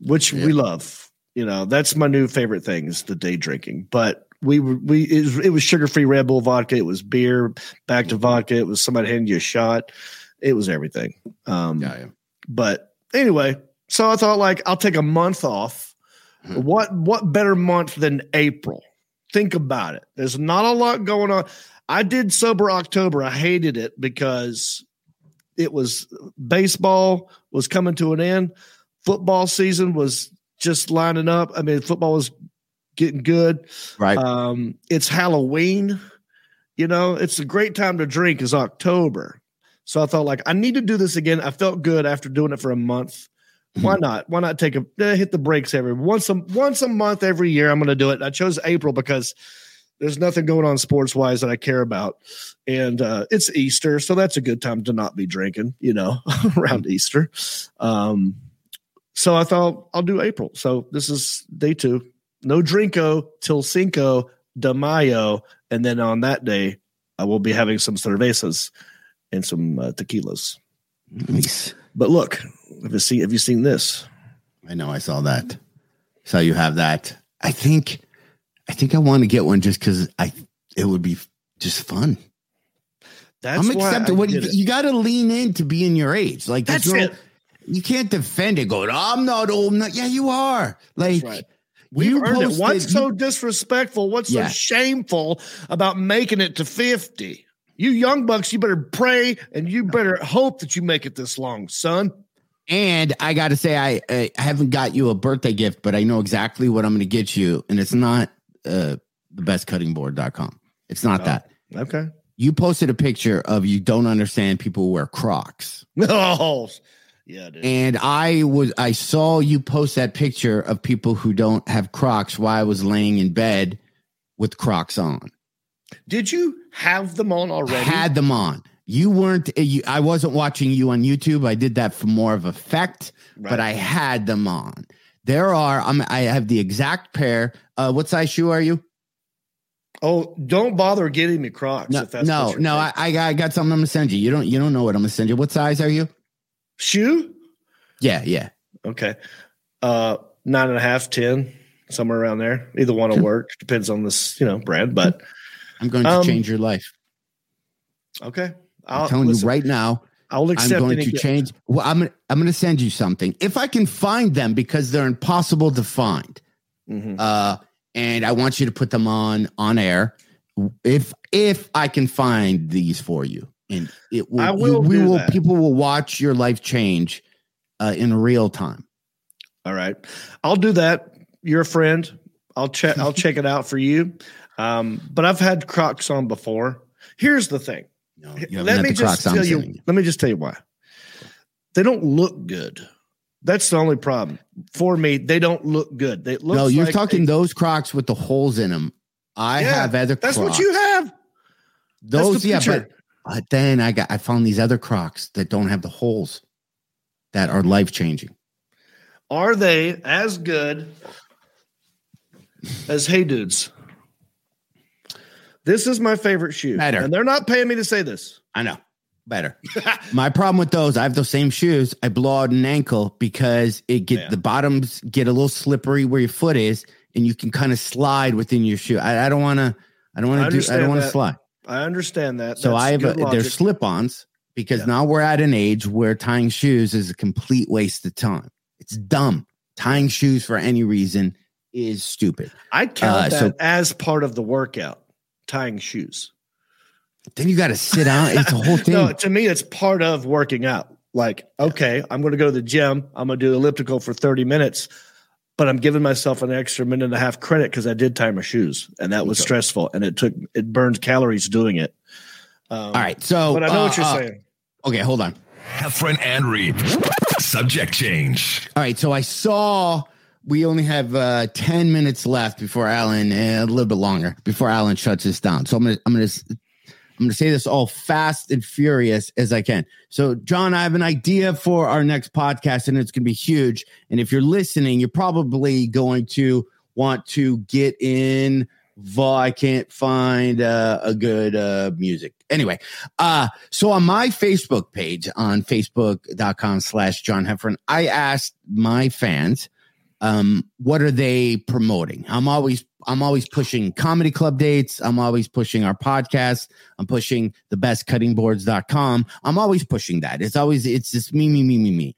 which we love. You know, that's my new favorite thing is the day drinking. But we were we it was, it was sugar free Red Bull vodka. It was beer back to vodka. It was somebody handing you a shot. It was everything. Um, Yeah, yeah. But anyway, so I thought like I'll take a month off. Mhm. What what better month than April? Think about it. There's not a lot going on. I did sober October. I hated it because it was baseball was coming to an end. Football season was just lining up. I mean, football was getting good. Right. Um, it's Halloween. You know, it's a great time to drink is October. So I thought like I need to do this again. I felt good after doing it for a month. Why not? Why not take a eh, hit the brakes every once a once a month every year? I'm going to do it. I chose April because there's nothing going on sports wise that I care about, and uh, it's Easter, so that's a good time to not be drinking. You know, around Easter. Um, so I thought I'll do April. So this is day two. No drinko till Cinco de Mayo, and then on that day I will be having some cervezas and some uh, tequilas. Nice. But look, have you seen have you seen this? I know I saw that. So you have that. I think I think I want to get one just because I it would be just fun. That's I'm accepting what you, you got to lean in to be in your age. Like That's no- it. You can't defend it. Going, I'm not old. enough." yeah, you are. Like right. You earned it. What's you- so disrespectful? What's Yeah. so shameful about making it to 50? You young bucks, you better pray and you better hope that you make it this long, son. And I got to say, I, I haven't got you a birthday gift, but I know exactly what I'm going to get you. And it's not uh, the bestcuttingboard.com. It's not Oh. that. Okay. You posted a picture of you don't understand people who wear Crocs. Oh, yeah, dude. And I was, I saw you post that picture of people who don't have Crocs while I was laying in bed with Crocs on. Did you have them on already? Had them on. You weren't, uh, you, I wasn't watching you on YouTube. I did that for more of effect, but I had them on. There are, I'm, I have the exact pair. Uh, what size shoe are you? oh, don't bother getting me Crocs. No, if that's no, no. I. I got, I got something I'm gonna send you. You don't, you don't know what I'm gonna send you. What size are you? shoe. Yeah, yeah. Okay. Uh, nine and a half, ten, somewhere around there. Either one will work. Depends on this, you know, brand. But I'm going to Um, change your life. okay. I'm I'll telling listen, you right now. I'll accept. I'm going to gift. change. Well, I'm I'm going to send you something if I can find them because they're impossible to find. Mhm. Uh, and I want you to put them on on air. If if I can find these for you, and it will, I you- we will. that. People will watch your life change uh, in real time. All right. I'll do that. You're a friend. I'll check I'll check it out for you. Um, but I've had Crocs on before. Here's the thing. No, Let me just tell you, you. let me just tell you why. They don't look good. That's the only problem. For me, they don't look good. They look No, you're like talking they- those Crocs with the holes in them. I Yeah, have other. Crocs. That's what you have. Those, yeah, but but then I got I found these other Crocs that don't have the holes that are life changing. Are they as good as Hey Dudes? This is my favorite shoe. Better. And they're not paying me to say this. I know better. My problem with those, I have those same shoes. I blow out an ankle because it get Yeah. the bottoms get a little slippery where your foot is, and you can kind of slide within your shoe. I, I don't want to. I don't want to do. I don't want to slide. I understand that. So That's I have a, they're slip-ons because Yeah. now we're at an age where tying shoes is a complete waste of time. It's dumb. Tying shoes for any reason is stupid. I count uh, that so- as part of the workout, tying shoes. Then you got to sit down. It's a whole thing. No, to me, it's part of working out. Like, okay, I'm going to go to the gym. I'm going to do elliptical for 30 minutes, but I'm giving myself an extra minute and a half credit because I did tie my shoes, and that was Okay. stressful, and it took it burned calories doing it. Um, All right. So, but I know uh, what you're uh, saying. Okay, hold on. Heffron and Reep. Subject change. All right, so I saw we only have uh, ten minutes left before Alan, uh, a little bit longer before Alan shuts this down. So I'm gonna, I'm gonna, I'm gonna say this all fast and furious as I can. So, John, I have an idea for our next podcast, and it's gonna be huge. And if you're listening, you're probably going to want to get in. I can't find uh, a good uh, music. Anyway, uh, so on my Facebook page on facebook.com slash John Heffron, I asked my fans, um, what are they promoting? I'm always, I'm always pushing comedy club dates. I'm always pushing our podcast. I'm pushing the bestcuttingboards.com. I'm always pushing that. It's always, it's just me, me, me, me, me.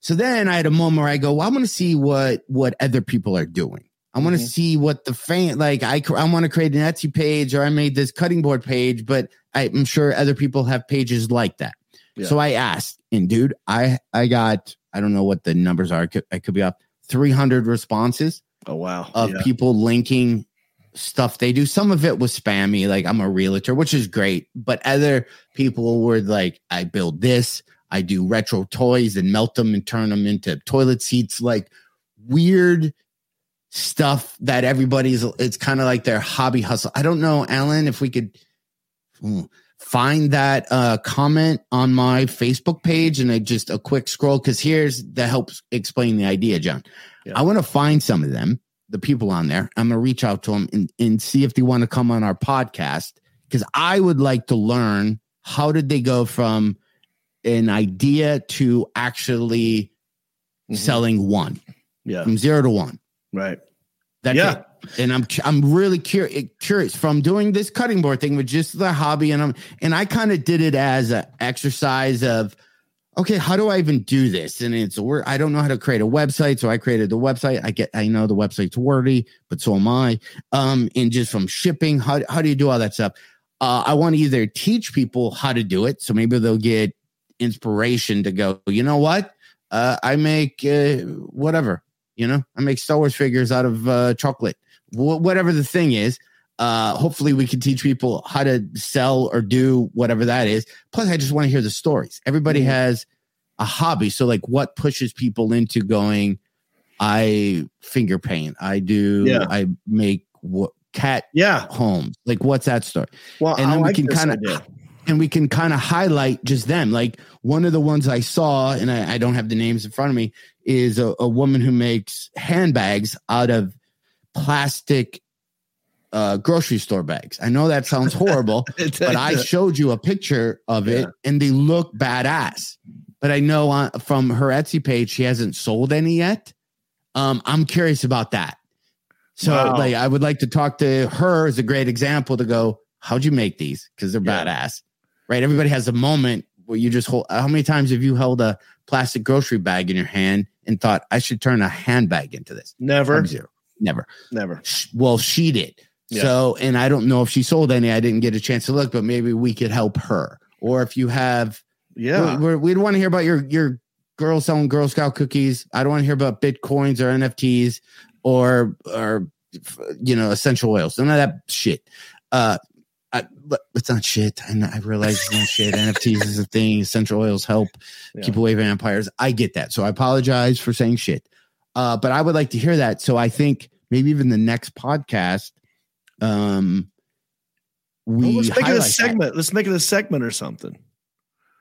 So then I had a moment where I go, well, I want to see what, what other people are doing. I want to Mhm. see what the fan like. I I want to create an Etsy page or I made this cutting board page, but I'm sure other people have pages like that. Yeah. So I asked, and dude, I I got I don't know what the numbers are. I could, I could be up 300 responses Oh wow! of Yeah. people linking stuff they do. Some of it was spammy, like I'm a realtor, which is great, but other people were like, I build this, I do retro toys and melt them and turn them into toilet seats, like weird stuff that everybody's it's kind of like their hobby hustle. I don't know, Alan, if we could find that uh comment on my Facebook page and I just a quick scroll because here's that helps explain the idea, John. Yeah. I want to find some of them, the people on there. I'm gonna reach out to them and, and see if they want to come on our podcast because I would like to learn how did they go from an idea to actually Mhm. selling one Yeah. from zero to one. Right. That's Yeah. it. And I'm I'm really curious curious from doing this cutting board thing with just the hobby and I'm and I kind of did it as an exercise of okay, how do I even do this? And it's word I don't know how to create a website, so I created the website. I get I know the website's wordy, but so am I. Um, and just from shipping, how how do you do all that stuff? Uh, I want to either teach people how to do it, so maybe they'll get inspiration to go. You know what? Uh, I make uh, whatever. You know, I make Star Wars figures out of uh, chocolate. Wh- whatever the thing is. Uh, hopefully, we can teach people how to sell or do whatever that is. Plus, I just want to hear the stories. Everybody Mhm. has a hobby. So, like, what pushes people into going? I finger paint. I do. Yeah. I make what cat Yeah. homes. Like, what's that story? Well, And I then we can kinda- idea. And we can kind of highlight just them. Like one of the ones I saw, and I, I don't have the names in front of me, is a, a woman who makes handbags out of plastic uh, grocery store bags. I know that sounds horrible, but I showed you a picture of it, Yeah. and they look badass. But I know on, from her Etsy page, she hasn't sold any yet. Um, I'm curious about that. So, Wow. like, I would like to talk to her as a great example to go, how'd you make these? Because they're Yeah. badass, right? Everybody has a moment where you just hold. How many times have you held a plastic grocery bag in your hand and thought, I should turn a handbag into this? never, Zero. Never. never. Well, she did. Yeah. So, and I don't know if she sold any. I didn't get a chance to look, but maybe we could help her. Or if you have, Yeah. we're, we don't want to hear about your your girl selling Girl Scout cookies. I don't want to hear about bitcoins or NFTs or or you know essential oils. None of that shit. Uh, it's not shit. I, know- I realize it's not shit. NFTs is a thing. Essential oils help Yeah. keep away vampires. I get that. So I apologize for saying shit. Uh, but I would like to hear that. So I think maybe even the next podcast, um, we Well, let's make it a highlight that. segment. Let's make it a segment or something.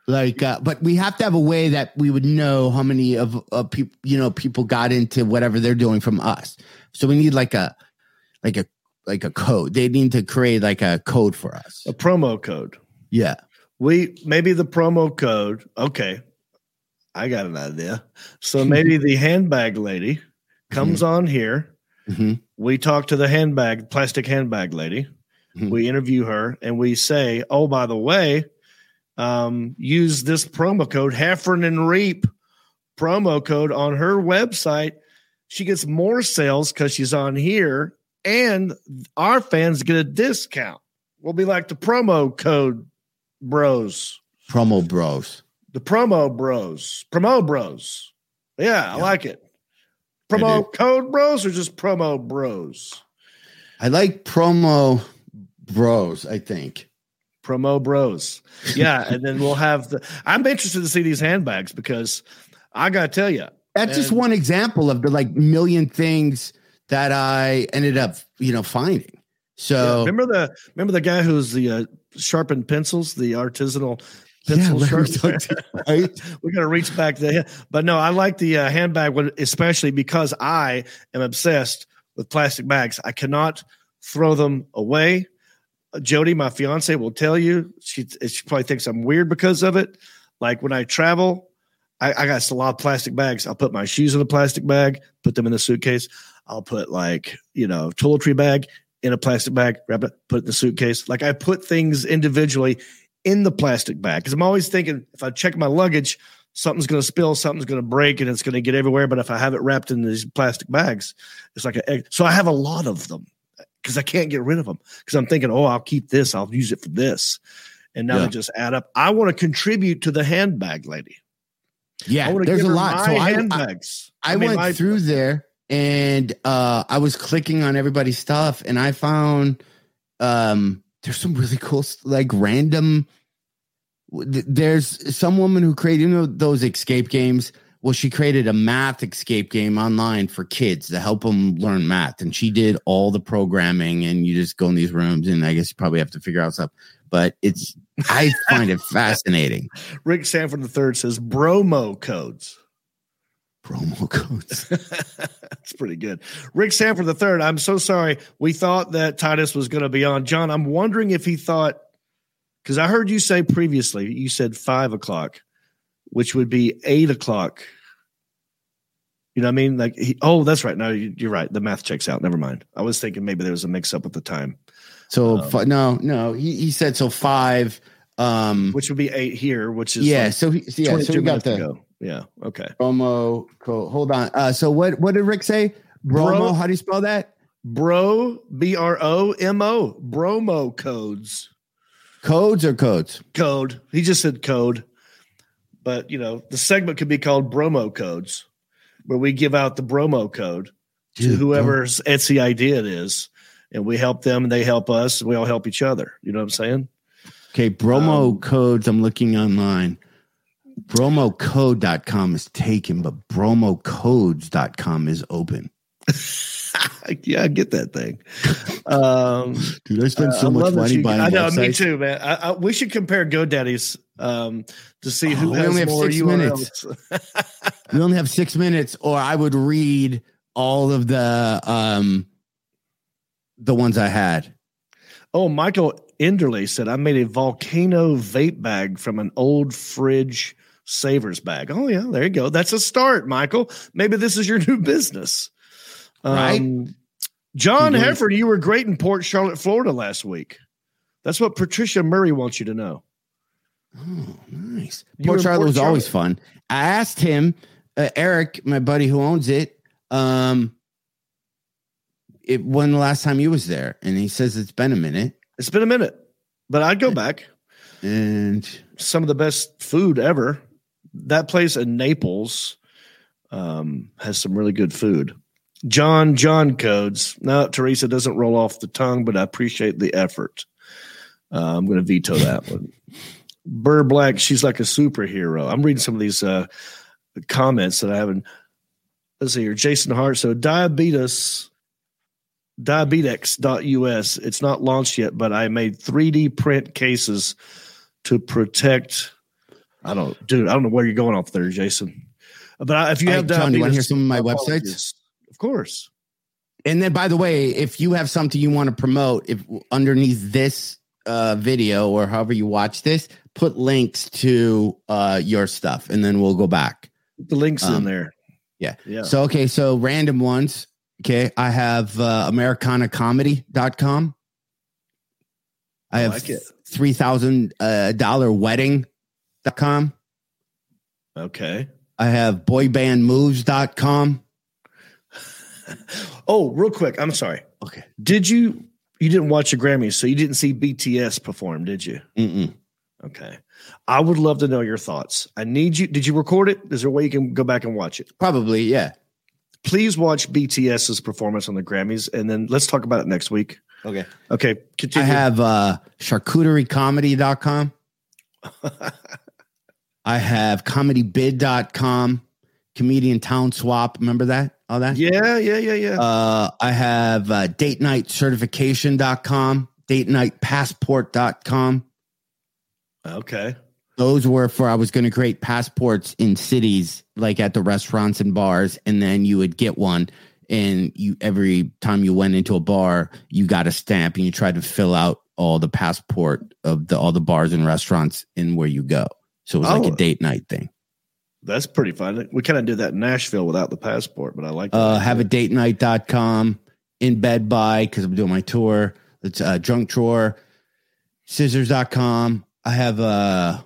like uh, but we have to have a way that we would know how many of uh, people you know people got into whatever they're doing from us so we need like a like a like a code they need to create like a code for us A promo code. yeah We maybe the promo code. Okay, I got an idea. So maybe the handbag lady comes on here. Mhm. We talk to the handbag, plastic handbag lady. Mhm. We interview her and we say, "Oh, by the way, um, use this promo code Heffron and Reep promo code on her website. She gets more sales because she's on here, and our fans get a discount. We'll be like the promo code bros, promo bros the promo bros, promo bros. Yeah, I like it. Promo code bros or just promo bros? i like promo bros i think Promo bros. Yeah, and then we'll have the. I'm interested to see these handbags because I got to tell you, that's just one example of the like million things that i ended up you know finding so remember the remember the guy who's the uh, sharpened pencils, the artisanal yeah, pencil Larry sharpener? Right? we got to reach back there. But no, I like the uh, handbag one, especially because I am obsessed with plastic bags. I cannot throw them away. Jody, my fiance, will tell you she she probably thinks I'm weird because of it. Like when I travel, I, I got a lot of plastic bags. I'll put my shoes in a plastic bag, put them in the suitcase. I'll put like you know toiletry bag in a plastic bag, wrap it, put it in the suitcase. Like I put things individually in the plastic bag because I'm always thinking if I check my luggage, something's going to spill, something's going to break, and it's going to get everywhere. But if I have it wrapped in these plastic bags, it's like a egg. So I have a lot of them because I can't get rid of them because I'm thinking, oh, I'll keep this, I'll use it for this. And now Yeah. they just add up. I want to contribute to the handbag lady. Yeah there's a lot so I, I handbags. I, mean, went through there and uh I was clicking on everybody's stuff and I found um there's some really cool like random there's some woman who created you know those escape games. Well, she created a math escape game online for kids to help them learn math, and she did all the programming. And you just go in these rooms, and I guess you probably have to figure out stuff. But it's I find it fascinating. Rick Sanford III says bromo codes. Promo codes. That's pretty good. Rick Sanford III, I'm so sorry. We thought that Titus was going to be on. John, I'm wondering if he thought, because I heard you say previously, you said five o'clock, which would be eight o'clock. You know what I mean? Like, he, oh, that's right. No, you- you're right. The math checks out. Never mind. I was thinking maybe there was a mix up at the time, So Um, fi- no, no, he, he said so five. Um, which would be eight here, which is yeah. like So he, yeah. So we got the ago. Yeah. Okay. promo code. Hold on. Uh, so what what did Rick say? Bromo. Bro- how do you spell that? Bro, B R O M O, bromo codes. Codes or codes? code. He just said code. But you know, the segment could be called Bromo Codes, where we give out the Bromo code to Dude, whoever's Etsy idea it is, and we help them and they help us, and we all help each other. You know what I'm saying? Okay, bromo Um, codes. I'm looking online. Bromocode.com is taken, but bromocodes.com is open. yeah, I get that thing. Um, Dude, I spent uh, so I much money you- buying I know, me too, man. I, I, we should compare GoDaddy's um, to see Oh, who we has only have more URLs. minutes. We only have six minutes, or I would read all of the um the ones I had. Oh, Michael Enderley said, I made a volcano vape bag from an old fridge savers bag. Oh, yeah, there you go. That's a start, Michael. Maybe this is your new business. Right. Um, John doing- Heffron, you were great in Port Charlotte, Florida last week. That's what Patricia Murray wants you to know. Oh, nice. You Port Charlotte Port was always fun. I asked him, uh, Eric, my buddy who owns it, um, it when the last time he was there, and he says it's been a minute. It's been a minute, but I'd go back. And Some of the best food ever. That place in Naples um, has some really good food. John John codes. No, Teresa doesn't roll off the tongue, but I appreciate the effort. Uh, I'm going to veto that one. Burr Black, she's like a superhero. I'm reading some of these uh, comments that I haven't. Let's see here. Jason Hart. So diabetes, diabetex.us. It's not launched yet, but I made 3D print cases to protect. I don't, dude. I don't know where you're going off there, Jason. But I, if you have right, John, you wanna hear some of my apologies. websites? Of course. and then by the way, if you have something you want to promote, if underneath this uh video or however you watch this, put links to uh your stuff and then we'll go back. The links in Um, there. yeah. Yeah. So okay, so random ones. Okay, I have uh, AmericanaComedy.com. I I have like three thousand uh, dollar wedding.com. okay. I have boybandmoves.com. Oh, real quick. I'm sorry. Okay. Did you? You didn't watch the Grammys, so you didn't see BTS perform, did you? Mm-mm. Okay. I would love to know your thoughts. I need you. Did you record it? Is there a way you can go back and watch it? Probably, yeah. Please watch BTS's performance on the Grammys, and then let's talk about it next week. Okay. Okay. I Continue. have uh charcuteriecomedy.com. I have comedybid.com, comedian town swap. Remember that? All that? yeah, yeah, yeah, yeah. Uh, I have uh, date night certification.com, date night passport.com. okay. Those were for I was going to create passports in cities, like at the restaurants and bars, and then you would get one. And you every time you went into a bar, you got a stamp, and you tried to fill out all the passport of the all the bars and restaurants in where you go. So it was like Oh. a date night thing. That's pretty fun. We kind of did that in Nashville without the passport, but I like that. Uh, have a date night.com, in bed by because I'm doing my tour. It's uh, drunk drawer, scissors.com. I have uh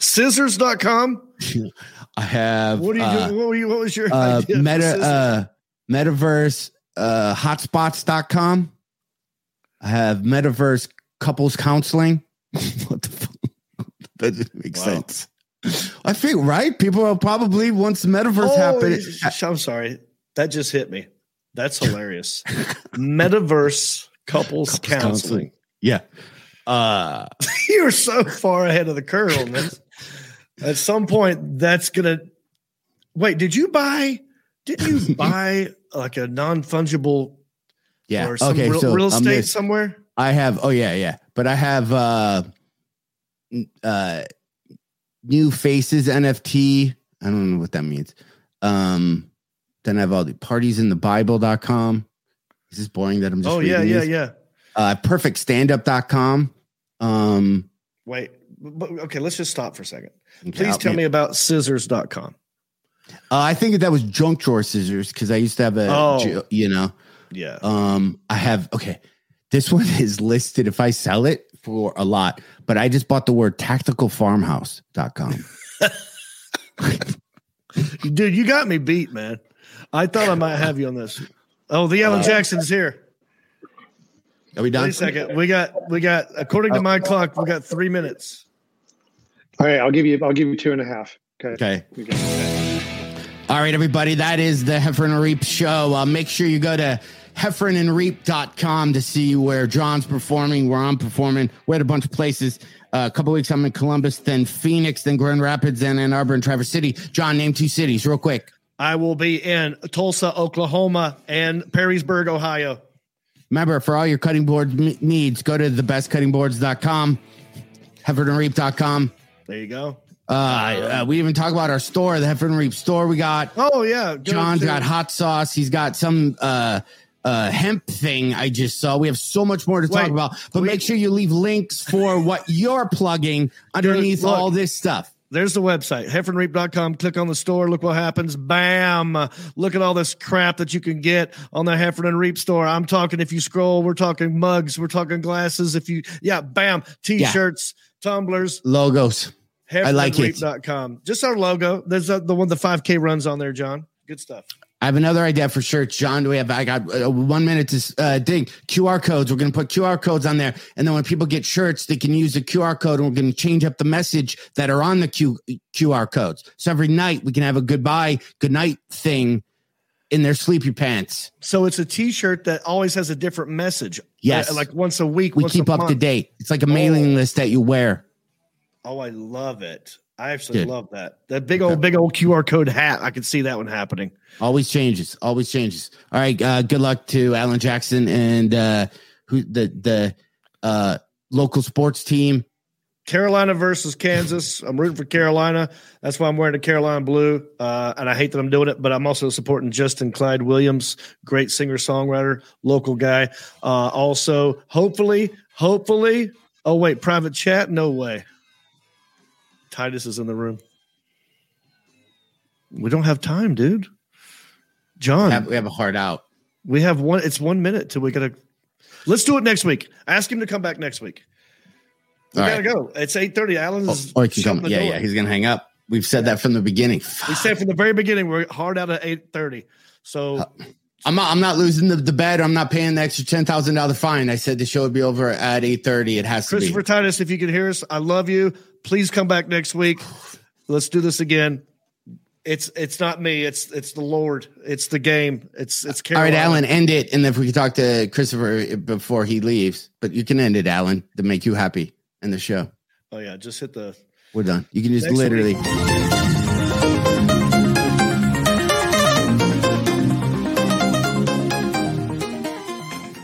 Scissors.com. I have What are you uh, doing? What, were you, what was your uh, meta uh metaverse uh hotspots.com. I have metaverse couples counseling. what the fuck? That doesn't make Wow. sense. I think right. People are probably once the metaverse Oh, happen. I'm sorry. That just hit me. That's hilarious. Metaverse couples, Couples counseling. Yeah. Uh, You're so far ahead of the curve on this. At some point, that's gonna. Wait, did you buy? Did you buy like a non fungible yeah. or some okay. real, so real estate gonna- somewhere? I have. Oh yeah, yeah. But I have uh, uh, new faces NFT. I don't know what that means. Um, then I have all the parties in the Bible.com. Is this boring that I'm just Oh yeah, yeah, these? yeah. Uh, perfectstandup.com. Um, Wait, but, okay, let's just stop for a second. okay, Please I'll- tell me about scissors.com. Uh, I think that was junk drawer scissors because I used to have a, Oh. you know, Yeah. um, I have, okay, this one is listed if I sell it for a lot, but I just bought the word tacticalfarmhouse.com. Dude, you got me beat, man. I thought I might have you on this. Oh, the Alan Jackson's here. Are we done? Wait a second. We got we got according to my clock, we got three minutes. All right, I'll give you. I'll give you two and a half. Okay. Okay. We got- All right, everybody. That is the Heffron and Reep show. Uh, make sure you go to heffronandreep.com to see where John's performing, where I'm performing. We're at a bunch of places. Uh, a couple weeks I'm in Columbus, then Phoenix, then Grand Rapids, then Ann Arbor and Traverse City. John, name two cities real quick. I will be in Tulsa, Oklahoma, and Perrysburg, Ohio. Remember, for all your cutting board m- needs, go to thebestcuttingboards.com, heffronandreep.com. There you go. Uh, uh, we even talk about our store, the Heffron and Reep store. We got Oh yeah, John's got hot sauce. He's got some uh uh hemp thing I just saw. We have so much more to talk Wait, about. But we- make sure you leave links for what you're plugging underneath Look. all this stuff. There's the website, heffronreep.com. Click on the store. Look what happens. Bam. Look at all this crap that you can get on the Heffron and Reep store. I'm talking, if you scroll, we're talking mugs, we're talking glasses. If you, yeah, bam, t shirts, tumblers, Logos. I like it. heffronandreep.com. Just our logo. There's uh the one, the 5K runs on there, John. Good stuff. I have another idea for shirts. John, do we have? I got uh, one minute to uh, dig QR codes. We're going to put QR codes on there, and then when people get shirts, they can use the QR code, and we're going to change up the message that are on the Q, QR codes. So every night we can have a goodbye, good night thing in their sleepy pants. So it's a T-shirt that always has a different message. Yes. Uh, like once a week. We keep up to date. It's like a mailing list that you wear. Oh, I love it. I actually Good. love that. That big old, big old QR code hat. I can see that one happening. Always changes. Always changes. All right. Uh, good luck to Alan Jackson and uh, who the the uh, local sports team. Carolina versus Kansas. I'm rooting for Carolina. That's why I'm wearing the Carolina blue. Uh, and I hate that I'm doing it, but I'm also supporting Justin Clyde Williams, great singer songwriter, local guy. Uh, also, hopefully, hopefully. Oh wait, private chat? No way. Titus is in the room. We don't have time, dude. John, We have, we have a hard out. we have one. It's one minute till we gotta. Let's do it next week. Ask him to come back next week. We All gotta right. go. It's eight thirty. Alan's oh, Or he can shutting come. the Yeah, door. yeah. He's gonna hang up. We've said that from the beginning. We said from the very beginning we're hard out at eight thirty. So uh, I'm not. I'm not losing the, the bet. I'm not paying the extra ten thousand dollar fine. I said the show would be over at eight thirty. It has to be. Christopher Titus, if you can hear us, I love you. Please come back next week. Let's do this again. It's it's not me. It's it's the Lord. It's the game. It's it's All right, Alan, end it, and if we can talk to Christopher before he leaves, but you can end it, Alan, to make you happy in the show. Oh yeah, just hit the. We're done. You can just Next literally.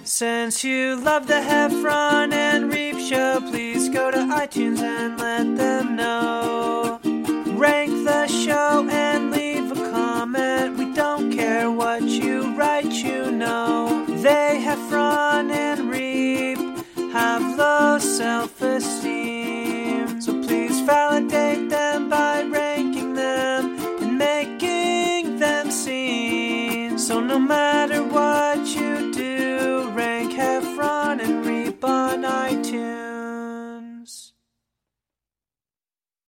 Since you love the Heffron and Reep show, please go to iTunes and let them know. Rank the show and leave a comment. We don't care what you write, you know. They have fun and reap, have low self esteem. So please validate them by ranking them and making them seen. So no matter what you do, rank, have fun, and